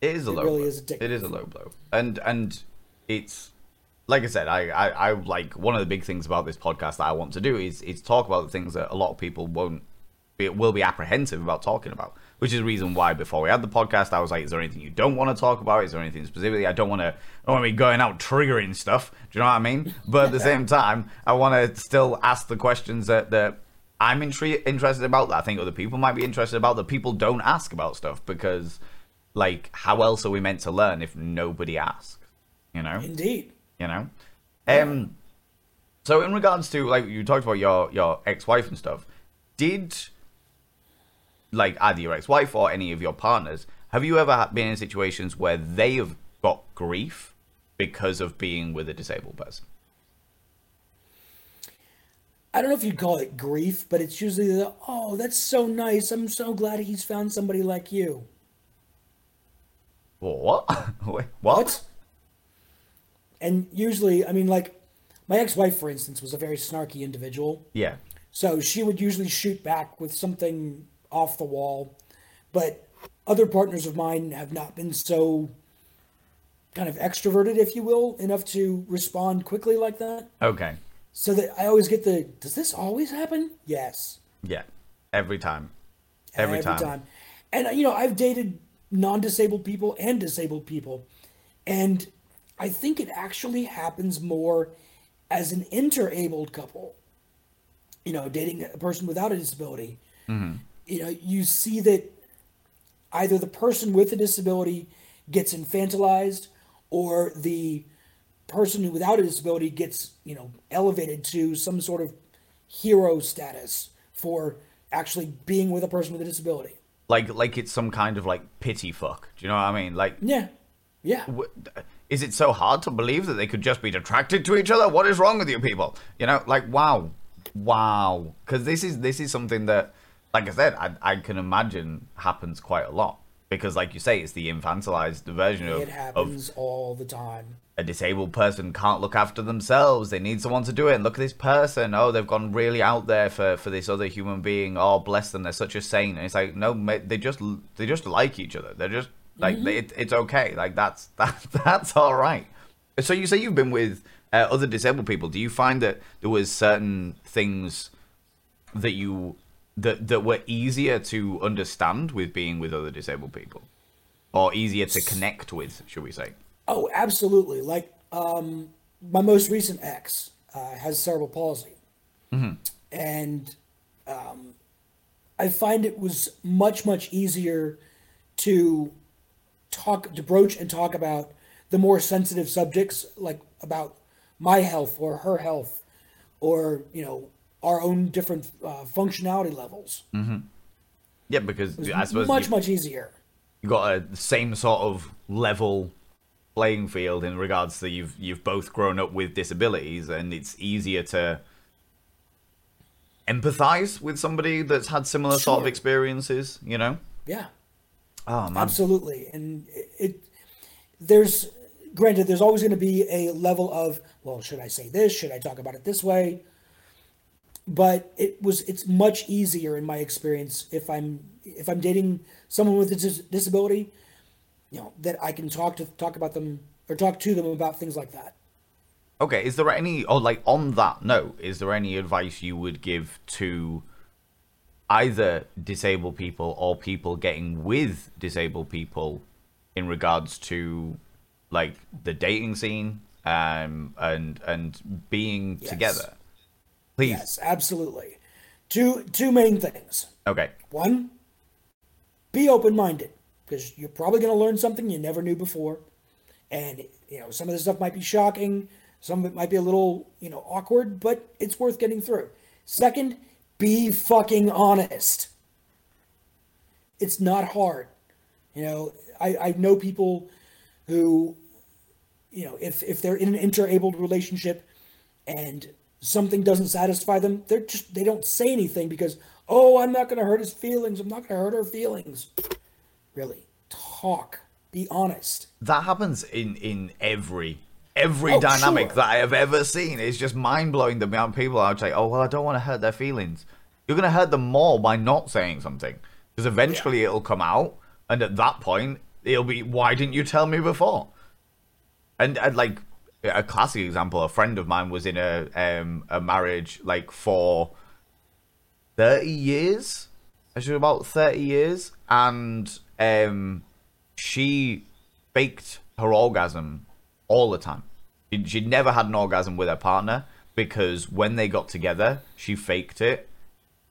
It is a It low really blow. is a dick it is a low blow, and and it's like I said, I, I I like one of the big things about this podcast that I want to do is is talk about the things that a lot of people won't be will be apprehensive about talking about. Which is the reason why before we had the podcast, I was like, "Is there anything you don't want to talk about? Is there anything specifically? I don't want to. I don't want to be going out triggering stuff. Do you know what I mean? But at the <laughs> same time, I want to still ask the questions that that I'm intri- interested about. That I think other people might be interested about. That people don't ask about stuff because, like, how else are we meant to learn if nobody asks? You know Indeed. you know um so in regards to like you talked about your your ex-wife and stuff did like either your ex-wife or any of your partners have you ever been in situations where they have got grief because of being with a disabled person I don't know if you'd call it grief, but it's usually the oh, that's so nice. I'm so glad he's found somebody like you. what <laughs> Wait, what And usually, I mean, like my ex-wife, for instance, was a very snarky individual. yeah So she would usually shoot back with something off the wall. But other partners of mine have not been so kind of extroverted, if you will, enough to respond quickly like that. okay So that I always get the, does this always happen? Yes. yeah every time every, time. And, you know, I've dated non disabled people and disabled people. And I think it actually happens more as an interabled couple, you know, dating a person without a disability. Mm-hmm. You know, you see that either the person with a disability gets infantilized or the person who without a disability gets, you know, elevated to some sort of hero status for actually being with a person with a disability. like like it's some kind of like pity fuck. Do you know what i mean? Like Yeah. Yeah. w- is it so hard to believe that they could just be attracted to each other? What is wrong with you people? You know like wow. Wow. Because this is this is something that like i said I, I can imagine happens quite a lot because like you say it's the infantilized version of, It of happens all the time. a disabled person can't look after themselves. They need someone to do it. And look at this person. Oh, they've gone really out there for, for this other human being. Oh, bless them. They're such a saint. And it's like, no, they just they just like each other. They're just like they, it, it's okay. Like that's <laughs> that that's all right. So you say you've been with uh, other disabled people. Do you find that there was certain things that you that that were easier to understand with being with other disabled people, or easier to connect with, should we say? Oh, absolutely. Like um, my most recent ex uh, has cerebral palsy, and um, I find it was much much easier to talk to broach and talk about the more sensitive subjects, like about my health or her health, or you know our own different uh, functionality levels. Mm-hmm. Yeah, because I suppose much you, much easier. you got a same sort of level playing field in regards to you've you've both grown up with disabilities, and it's easier to empathize with somebody that's had similar sort of experiences. You know? Yeah. Oh man, Absolutely, and it, it there's granted there's always going to be a level of well, should I say this? Should I talk about it this way? But it was it's much easier in my experience if I'm if I'm dating someone with a dis- disability, you know, that I can talk to talk about them or talk to them about things like that. Okay, is there any, or like on that note, is there any advice you would give to either disabled people or people getting with disabled people in regards to like the dating scene um, and and being Yes. together? Please. Yes, absolutely. Two two main things. Okay. One, be open minded because you're probably going to learn something you never knew before. And, you know, some of this stuff might be shocking, some of it might be a little, you know, awkward, but it's worth getting through. Second, be fucking honest. it's not hard. You know, I, I know people who, you know, if if they're in an interabled relationship and something doesn't satisfy them, they're just they don't say anything because oh, I'm not going to hurt his feelings. I'm not going to hurt her feelings. Really, talk. Be honest. That happens in in every every Oh, dynamic sure. that I have ever seen. It's just mind blowing the amount of people I would say, "Oh well, I don't want to hurt their feelings." You're going to hurt them more by not saying something because eventually it'll come out, and at that point, it'll be, "Why didn't you tell me before?" And, and like a classic example, a friend of mine was in a um a marriage like for thirty years, actually about thirty years, and um she faked her orgasm all the time. She, she never had an orgasm with her partner because when they got together, she faked it,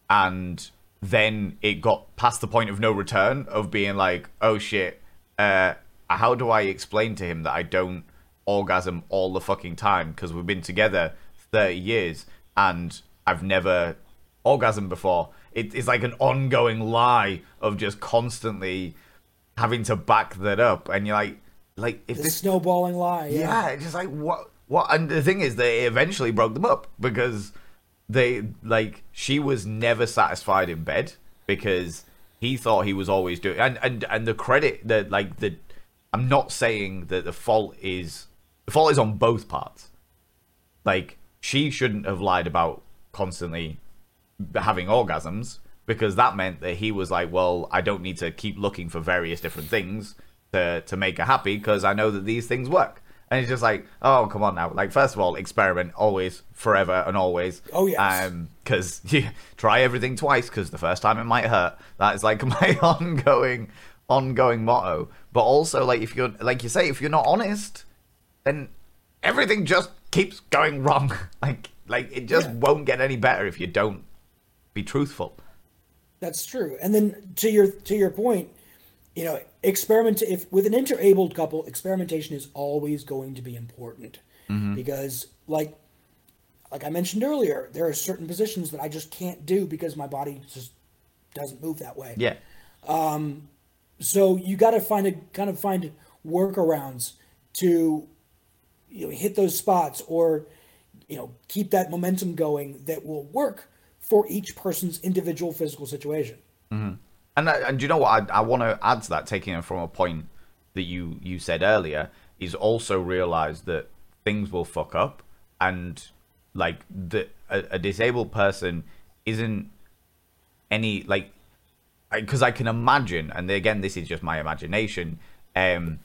and then it got past the point of no return of being like, oh shit, uh, how do I explain to him that I don't orgasm all the fucking time because we've been together 30 years and I've never orgasmed before. It, it's like an ongoing lie of just constantly having to back that up, and you're like, like if The this snowballing lie. Yeah. yeah, it's just like what what and the thing is they eventually broke them up because they like she was never satisfied in bed because he thought he was always doing and and and the credit that like the I'm not saying that the fault is the fault is on both parts. Like she shouldn't have lied about constantly having orgasms because that meant that he was like, well, I don't need to keep looking for various different things to to make her happy because I know that these things work. And it's just like, oh, come on now. Like, first of all, experiment always, forever, and always. Oh, yes. Um, because <laughs> you try everything twice because the first time it might hurt. That is like <laughs> my ongoing, ongoing motto. But also, like, if you're, like you say, if you're not honest, then everything just keeps going wrong. <laughs> like, like it just Yeah. won't get any better if you don't be truthful. That's true. And then to your to your point, you know, experiment if with an interabled couple, experimentation is always going to be important because like like I mentioned earlier, there are certain positions that I just can't do because my body just doesn't move that way. Yeah. Um, So you got to find a kind of find workarounds to you know hit those spots or you know keep that momentum going that will work for each person's individual physical situation. And I- and you know what I, I want to add to that, taking it from a point that you you said earlier, is also realize that things will fuck up, and like the a, a disabled person isn't any like because I can imagine, and again, this is just my imagination, um,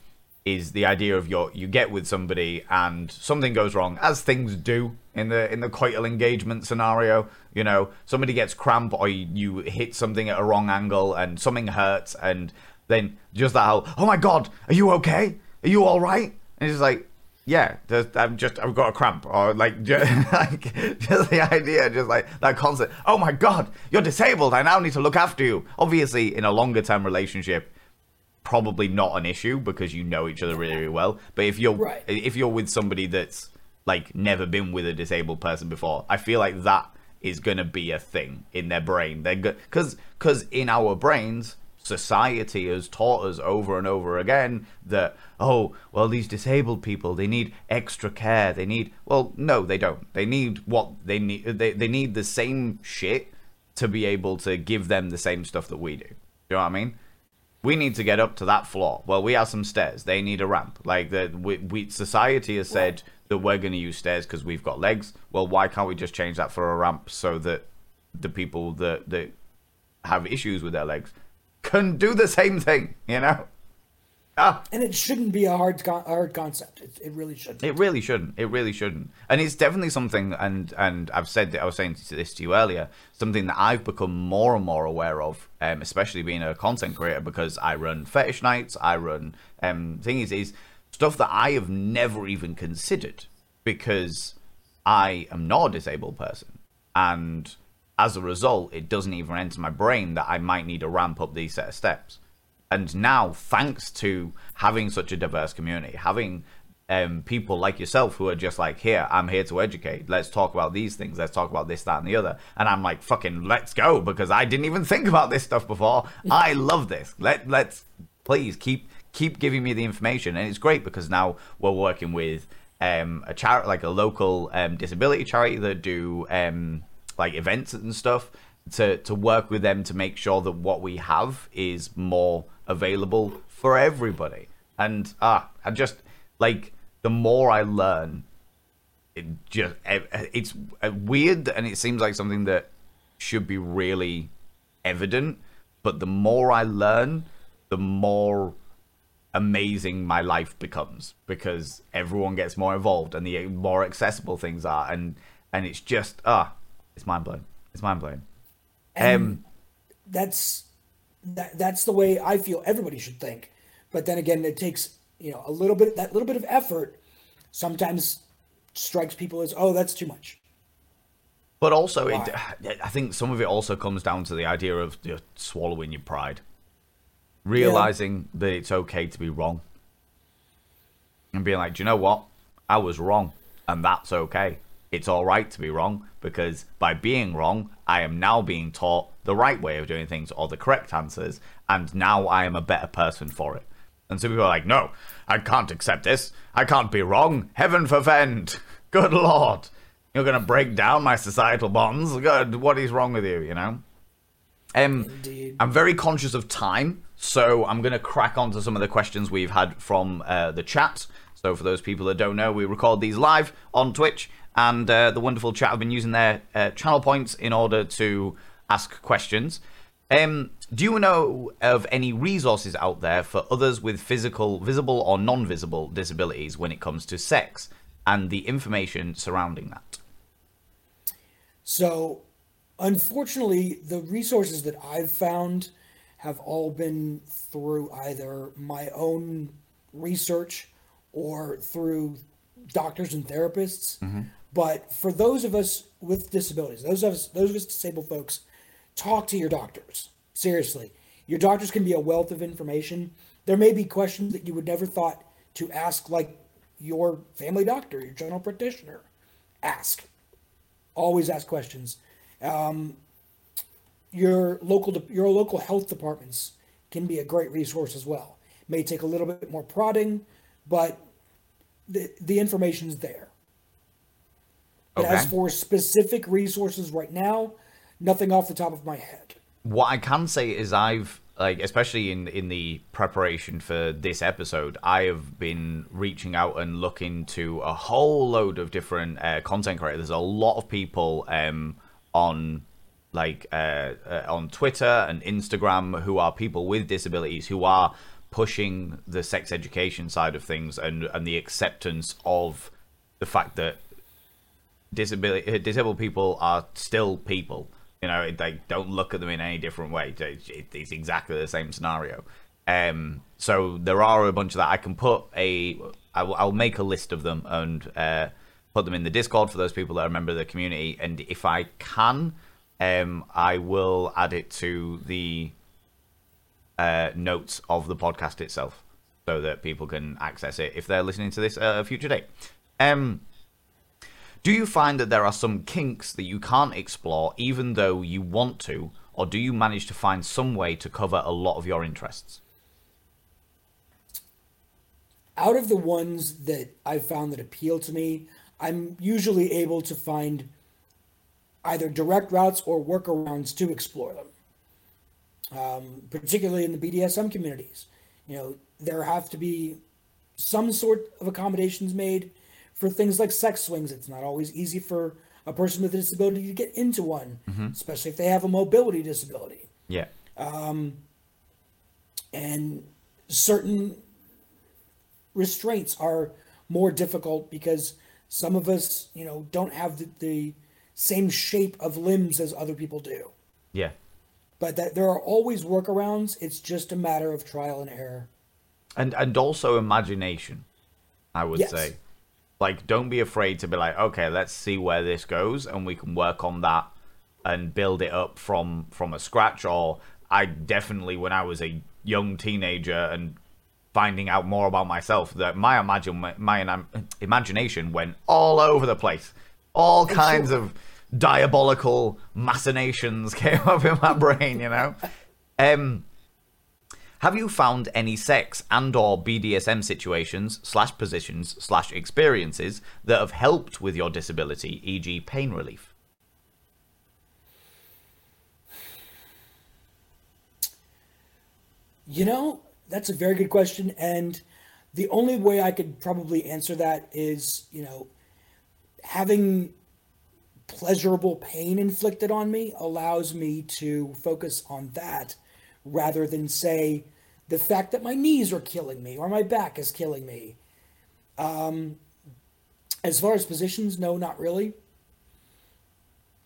is the idea of your you get with somebody and something goes wrong, as things do in the in the coital engagement scenario. You know, somebody gets cramp or you, hit something at a wrong angle and something hurts, and then just that whole, oh my god, are you okay? Are you all right? And it's like, yeah, I'm just I've got a cramp, or like <laughs> just, like just the idea, just like that concept. Oh my god, you're disabled. I now need to look after you. Obviously, in a longer term relationship, probably not an issue because you know each other really, really well. But if you're Right. if you're with somebody that's like never been with a disabled person before, I feel like that is gonna be a thing in their brain. They're because because in our brains, society has taught us over and over again that oh well these disabled people they need extra care they need well no they don't they need what they need they, they need the same shit to be able to give them the same stuff that we do you know what i mean we need to get up to that floor. Well, we have some stairs. They need a ramp. Like the we, we society has said that we're going to use stairs because we've got legs. Well, why can't we just change that for a ramp so that the people that that have issues with their legs can do the same thing? You know. Ah, And it shouldn't be a hard con- hard concept. It, it really shouldn't. It really shouldn't. It really shouldn't. And it's definitely something. And and I've said that I was saying this to you earlier. Something that I've become more and more aware of, um, especially being a content creator, because I run fetish nights. I run um things is stuff that I have never even considered because I am not a disabled person, and as a result, it doesn't even enter my brain that I might need to ramp up these set of steps. And now, thanks to having such a diverse community, having um, people like yourself who are just like, here, I'm here to educate. Let's talk about these things. Let's talk about this, that, and the other. And I'm like, fucking, let's go because I didn't even think about this stuff before. <laughs> I love this. Let let's please keep keep giving me the information, and it's great because now we're working with um, a charity, like a local um, disability charity that do um, like events and stuff to to work with them to make sure that what we have is more available for everybody. And ah, I just like the more I learn, it just it's weird and it seems like something that should be really evident. But the more I learn, the more amazing my life becomes because everyone gets more involved and the more accessible things are and and it's just ah it's mind blowing it's mind blowing um that's that that's the way i feel everybody should think. But then again it takes you know a little bit that little bit of effort sometimes strikes people as oh that's too much. But also it, i think some of it also comes down to the idea of you know, swallowing your pride. Realizing yeah. that it's okay to be wrong. And being like do you know what? I was wrong and that's okay. It's all right to be wrong because by being wrong i am now being taught the right way of doing things or the correct answers and now i am a better person for it and so people are like, no, I can't accept this. I can't be wrong. Heaven forfend. <laughs> Good Lord. You're going to break down my societal bonds. Good. What is wrong with you, you know? Um, Indeed. I'm very conscious of time, so I'm going to crack on to some of the questions we've had from uh, the chat. So, for those people that don't know, we record these live on Twitch, and uh, the wonderful chat have been using their uh, channel points in order to ask questions. Um, do you know of any resources out there for others with physical, visible, or non visible disabilities when it comes to sex and the information surrounding that? So, unfortunately, the resources that I've found have all been through either my own research or through doctors and therapists. Mm-hmm. But for those of us with disabilities, those of us, those of us disabled folks talk to your doctors. Seriously. Your doctors can be a wealth of information. There may be questions that you would never thought to ask, like your family doctor, your general practitioner. Ask. Always ask questions. Um, your local your local health departments can be a great resource as well. May take a little bit more prodding, but the the information's there. Okay. As for specific resources right now, nothing off the top of my head. What I can say is I've like especially in in the preparation for this episode i have been reaching out and looking to a whole load of different uh, content creators there's a lot of people um, on like uh, uh, on twitter and instagram who are people with disabilities who are pushing the sex education side of things and and the acceptance of the fact that disability disabled people are still people you know, they don't look at them in any different way. It's exactly the same scenario. Um, so there are a bunch of that. I can put a, I'll, I'll make a list of them and uh, put them in the Discord for those people that are a member of the community. And if I can, um, I will add it to the uh, notes of the podcast itself so that people can access it if they're listening to this at a future date. Um, do you find that there are some kinks that you can't explore even though you want to, or do you manage to find some way to cover a lot of your interests? Out of the ones that I've found that appeal to me, I'm usually able to find either direct routes or workarounds to explore them. Um, particularly in the BDSM communities, you know, there have to be some sort of accommodations made for things like sex swings. It's not always easy for a person with a disability to get into one, mm-hmm. especially if they have a mobility disability. Yeah. Um, and certain restraints are more difficult because some of us, you know, don't have the, the same shape of limbs as other people do. Yeah. But that there are always workarounds. It's just a matter of trial and error. And and also imagination, I would yes. say. Like, don't be afraid to be like, okay, let's see where this goes, and we can work on that and build it up from from a scratch. Or I definitely, when I was a young teenager and finding out more about myself that my imagine my, my imagination went all over the place. All kinds of diabolical machinations <laughs> came up in my brain, you know. Um, have you found any sex and or BDSM situations slash positions slash experiences that have helped with your disability, e.g., pain relief? You know, that's a very good question, and the only way I could probably answer that is, you know, having pleasurable pain inflicted on me allows me to focus on that rather than say the fact that my knees are killing me or my back is killing me. Um, as far as positions, no, not really.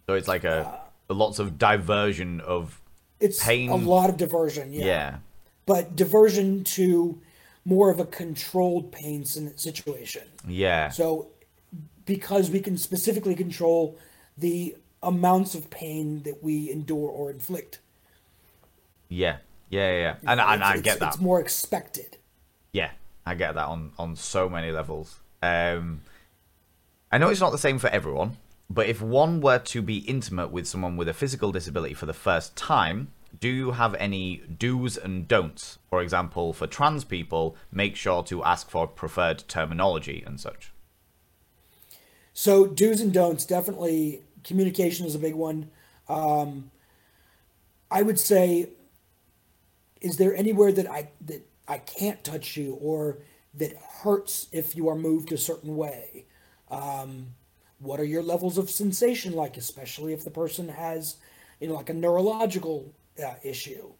So it's like a, uh, lots of diversion of it's pain. a lot of diversion, yeah. Yeah but diversion to more of a controlled pain situation. Yeah. So because we can specifically control the amounts of pain that we endure or inflict. Yeah. Yeah, yeah. And, and I get that. It's more expected. Yeah, I get that on on so many levels. Um I know it's not the same for everyone, but if one were to be intimate with someone with a physical disability for the first time, do you have any do's and don'ts? For example, for trans people, make sure to ask for preferred terminology and such. So, do's and don'ts definitely communication is a big one. Um, I would say, is there anywhere that I that I can't touch you or that hurts if you are moved a certain way? Um, what are your levels of sensation like, especially if the person has, you know, like a neurological uh, issue?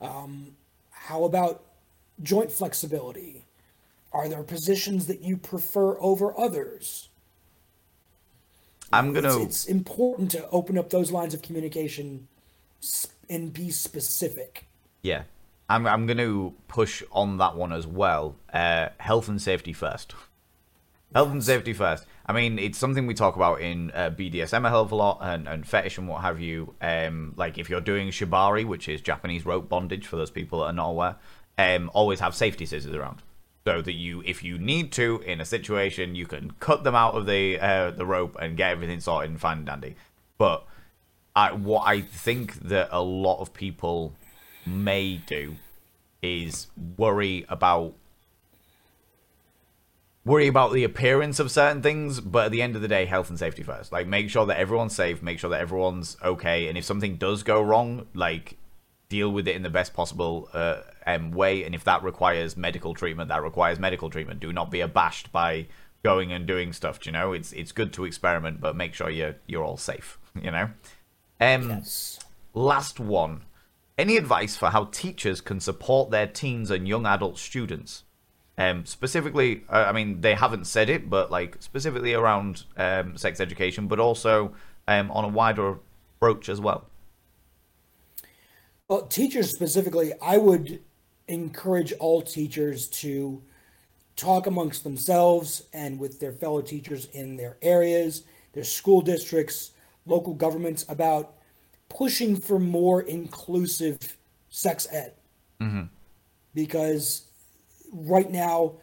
Um, how about joint flexibility? Are there positions that you prefer over others? I'm gonna. It's, it's important to open up those lines of communication and be specific. Yeah, I'm. I'm going to push on that one as well. Uh, health and safety first. Health and safety first. I mean, it's something we talk about in uh, BDSM a hell of a lot and, and fetish and what have you. Um, like if you're doing shibari, which is Japanese rope bondage for those people that are not aware, um, always have safety scissors around so that you, if you need to, in a situation, you can cut them out of the uh, the rope and get everything sorted and fine and dandy. But I, what I think that a lot of people may do is worry about worry about the appearance of certain things, but at the end of the day, health and safety first. Like, make sure that everyone's safe, make sure that everyone's okay, and if something does go wrong, like, deal with it in the best possible uh, um, way. And if that requires medical treatment, that requires medical treatment. Do not be abashed by going and doing stuff. Do You know, it's it's good to experiment, but make sure you're you're all safe. <laughs> You know. Um, yes. Last one. Any advice for how teachers can support their teens and young adult students um, specifically, uh, I mean, they haven't said it, but like specifically around um, sex education, but also um, on a wider approach as well. Well, teachers specifically, I would encourage all teachers to talk amongst themselves and with their fellow teachers in their areas, their school districts, local governments about pushing for more inclusive sex ed. Mm-hmm. Because right now,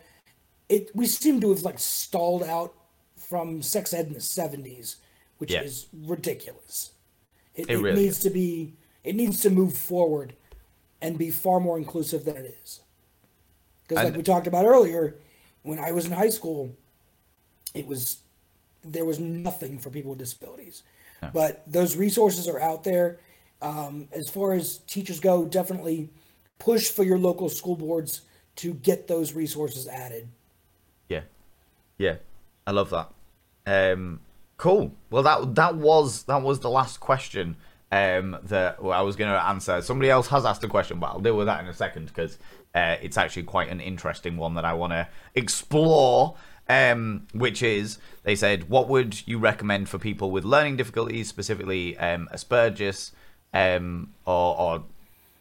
it we seem to have like stalled out from sex ed in the seventies, which yeah. is ridiculous. It, it, it needs is. to be it needs to move forward and be far more inclusive than it is. Because like we talked about earlier, when I was in high school, it was there was nothing for people with disabilities. But those resources are out there. Um, as far as teachers go, definitely push for your local school boards to get those resources added. Yeah, yeah, I love that. Um, cool. Well, that that was that was the last question um, that well, I was going to answer. Somebody else has asked a question, but I'll deal with that in a second because uh, it's actually quite an interesting one that I want to explore. Um, which is they said, what would you recommend for people with learning difficulties, specifically um, Asperger's um, or, or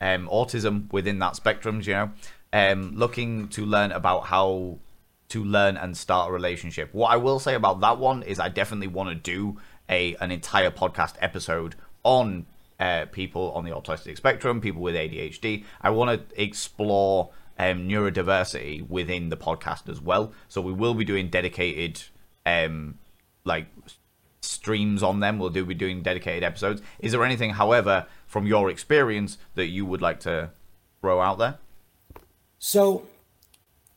um, autism within that spectrum? You know, um, looking to learn about how to learn and start a relationship. What I will say about that one is I definitely want to do a an entire podcast episode on uh, people on the autistic spectrum, people with ADHD. I want to explore um, neurodiversity within the podcast as well. So we will be doing dedicated, um, like streams on them. We'll do be doing dedicated episodes. Is there anything, however, from your experience that you would like to throw out there? So,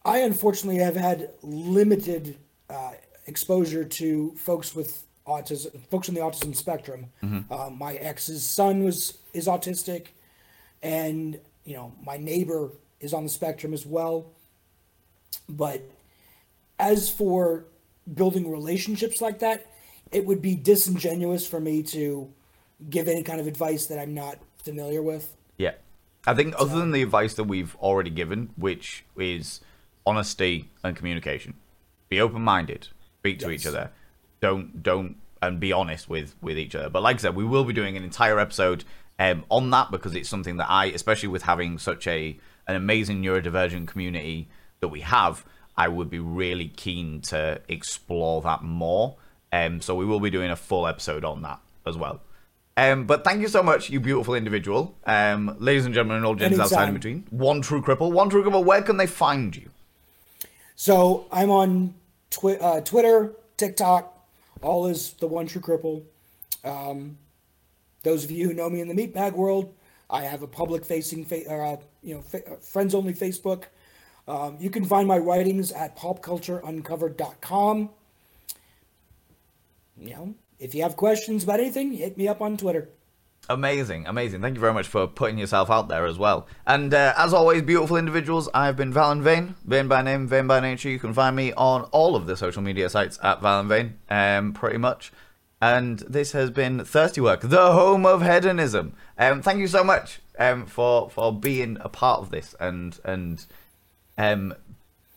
I unfortunately have had limited uh, exposure to folks with autism, folks on the autism spectrum. Uh, my ex's son was is autistic, and you know my neighbor is on the spectrum as well. But as for building relationships like that, it would be disingenuous for me to give any kind of advice that I'm not familiar with. Yeah. I think other than the advice that we've already given, which is honesty and communication. Be open minded. Speak to each other. Don't don't and be honest with with each other. But like I said, we will be doing an entire episode um, on that because it's something that I, especially with having such a an amazing neurodivergent community that we have, I would be really keen to explore that more. Um, so we will be doing a full episode on that as well. Um, but thank you so much, you beautiful individual. Um, ladies and gentlemen, and all gents outside in between. One True Cripple. One True Cripple, where can they find you? So I'm on twi- uh, Twitter, TikTok, all is the one true cripple. Um, those of you who know me in the meatbag world, I have a public facing, fa- uh, you know, fa- uh, friends only Facebook. Um, you can find my writings at popcultureuncovered.com. You know, if you have questions about anything, hit me up on Twitter. Amazing, amazing. Thank you very much for putting yourself out there as well. And uh, as always, beautiful individuals, I've been Valen Vain, Vain by name, Vain by nature. You can find me on all of the social media sites at Valen Vain, um, pretty much. And this has been Thirsty Work, the home of hedonism. Um, thank you so much um, for for being a part of this and and um,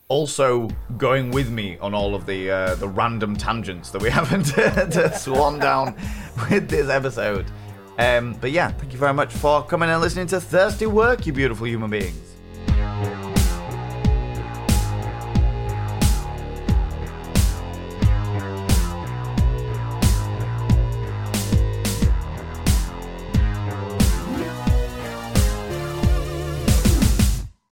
also going with me on all of the uh, the random tangents that we <laughs> happen to, <laughs> to swan down with this episode. Um, but yeah, thank you very much for coming and listening to Thirsty Work, you beautiful human beings.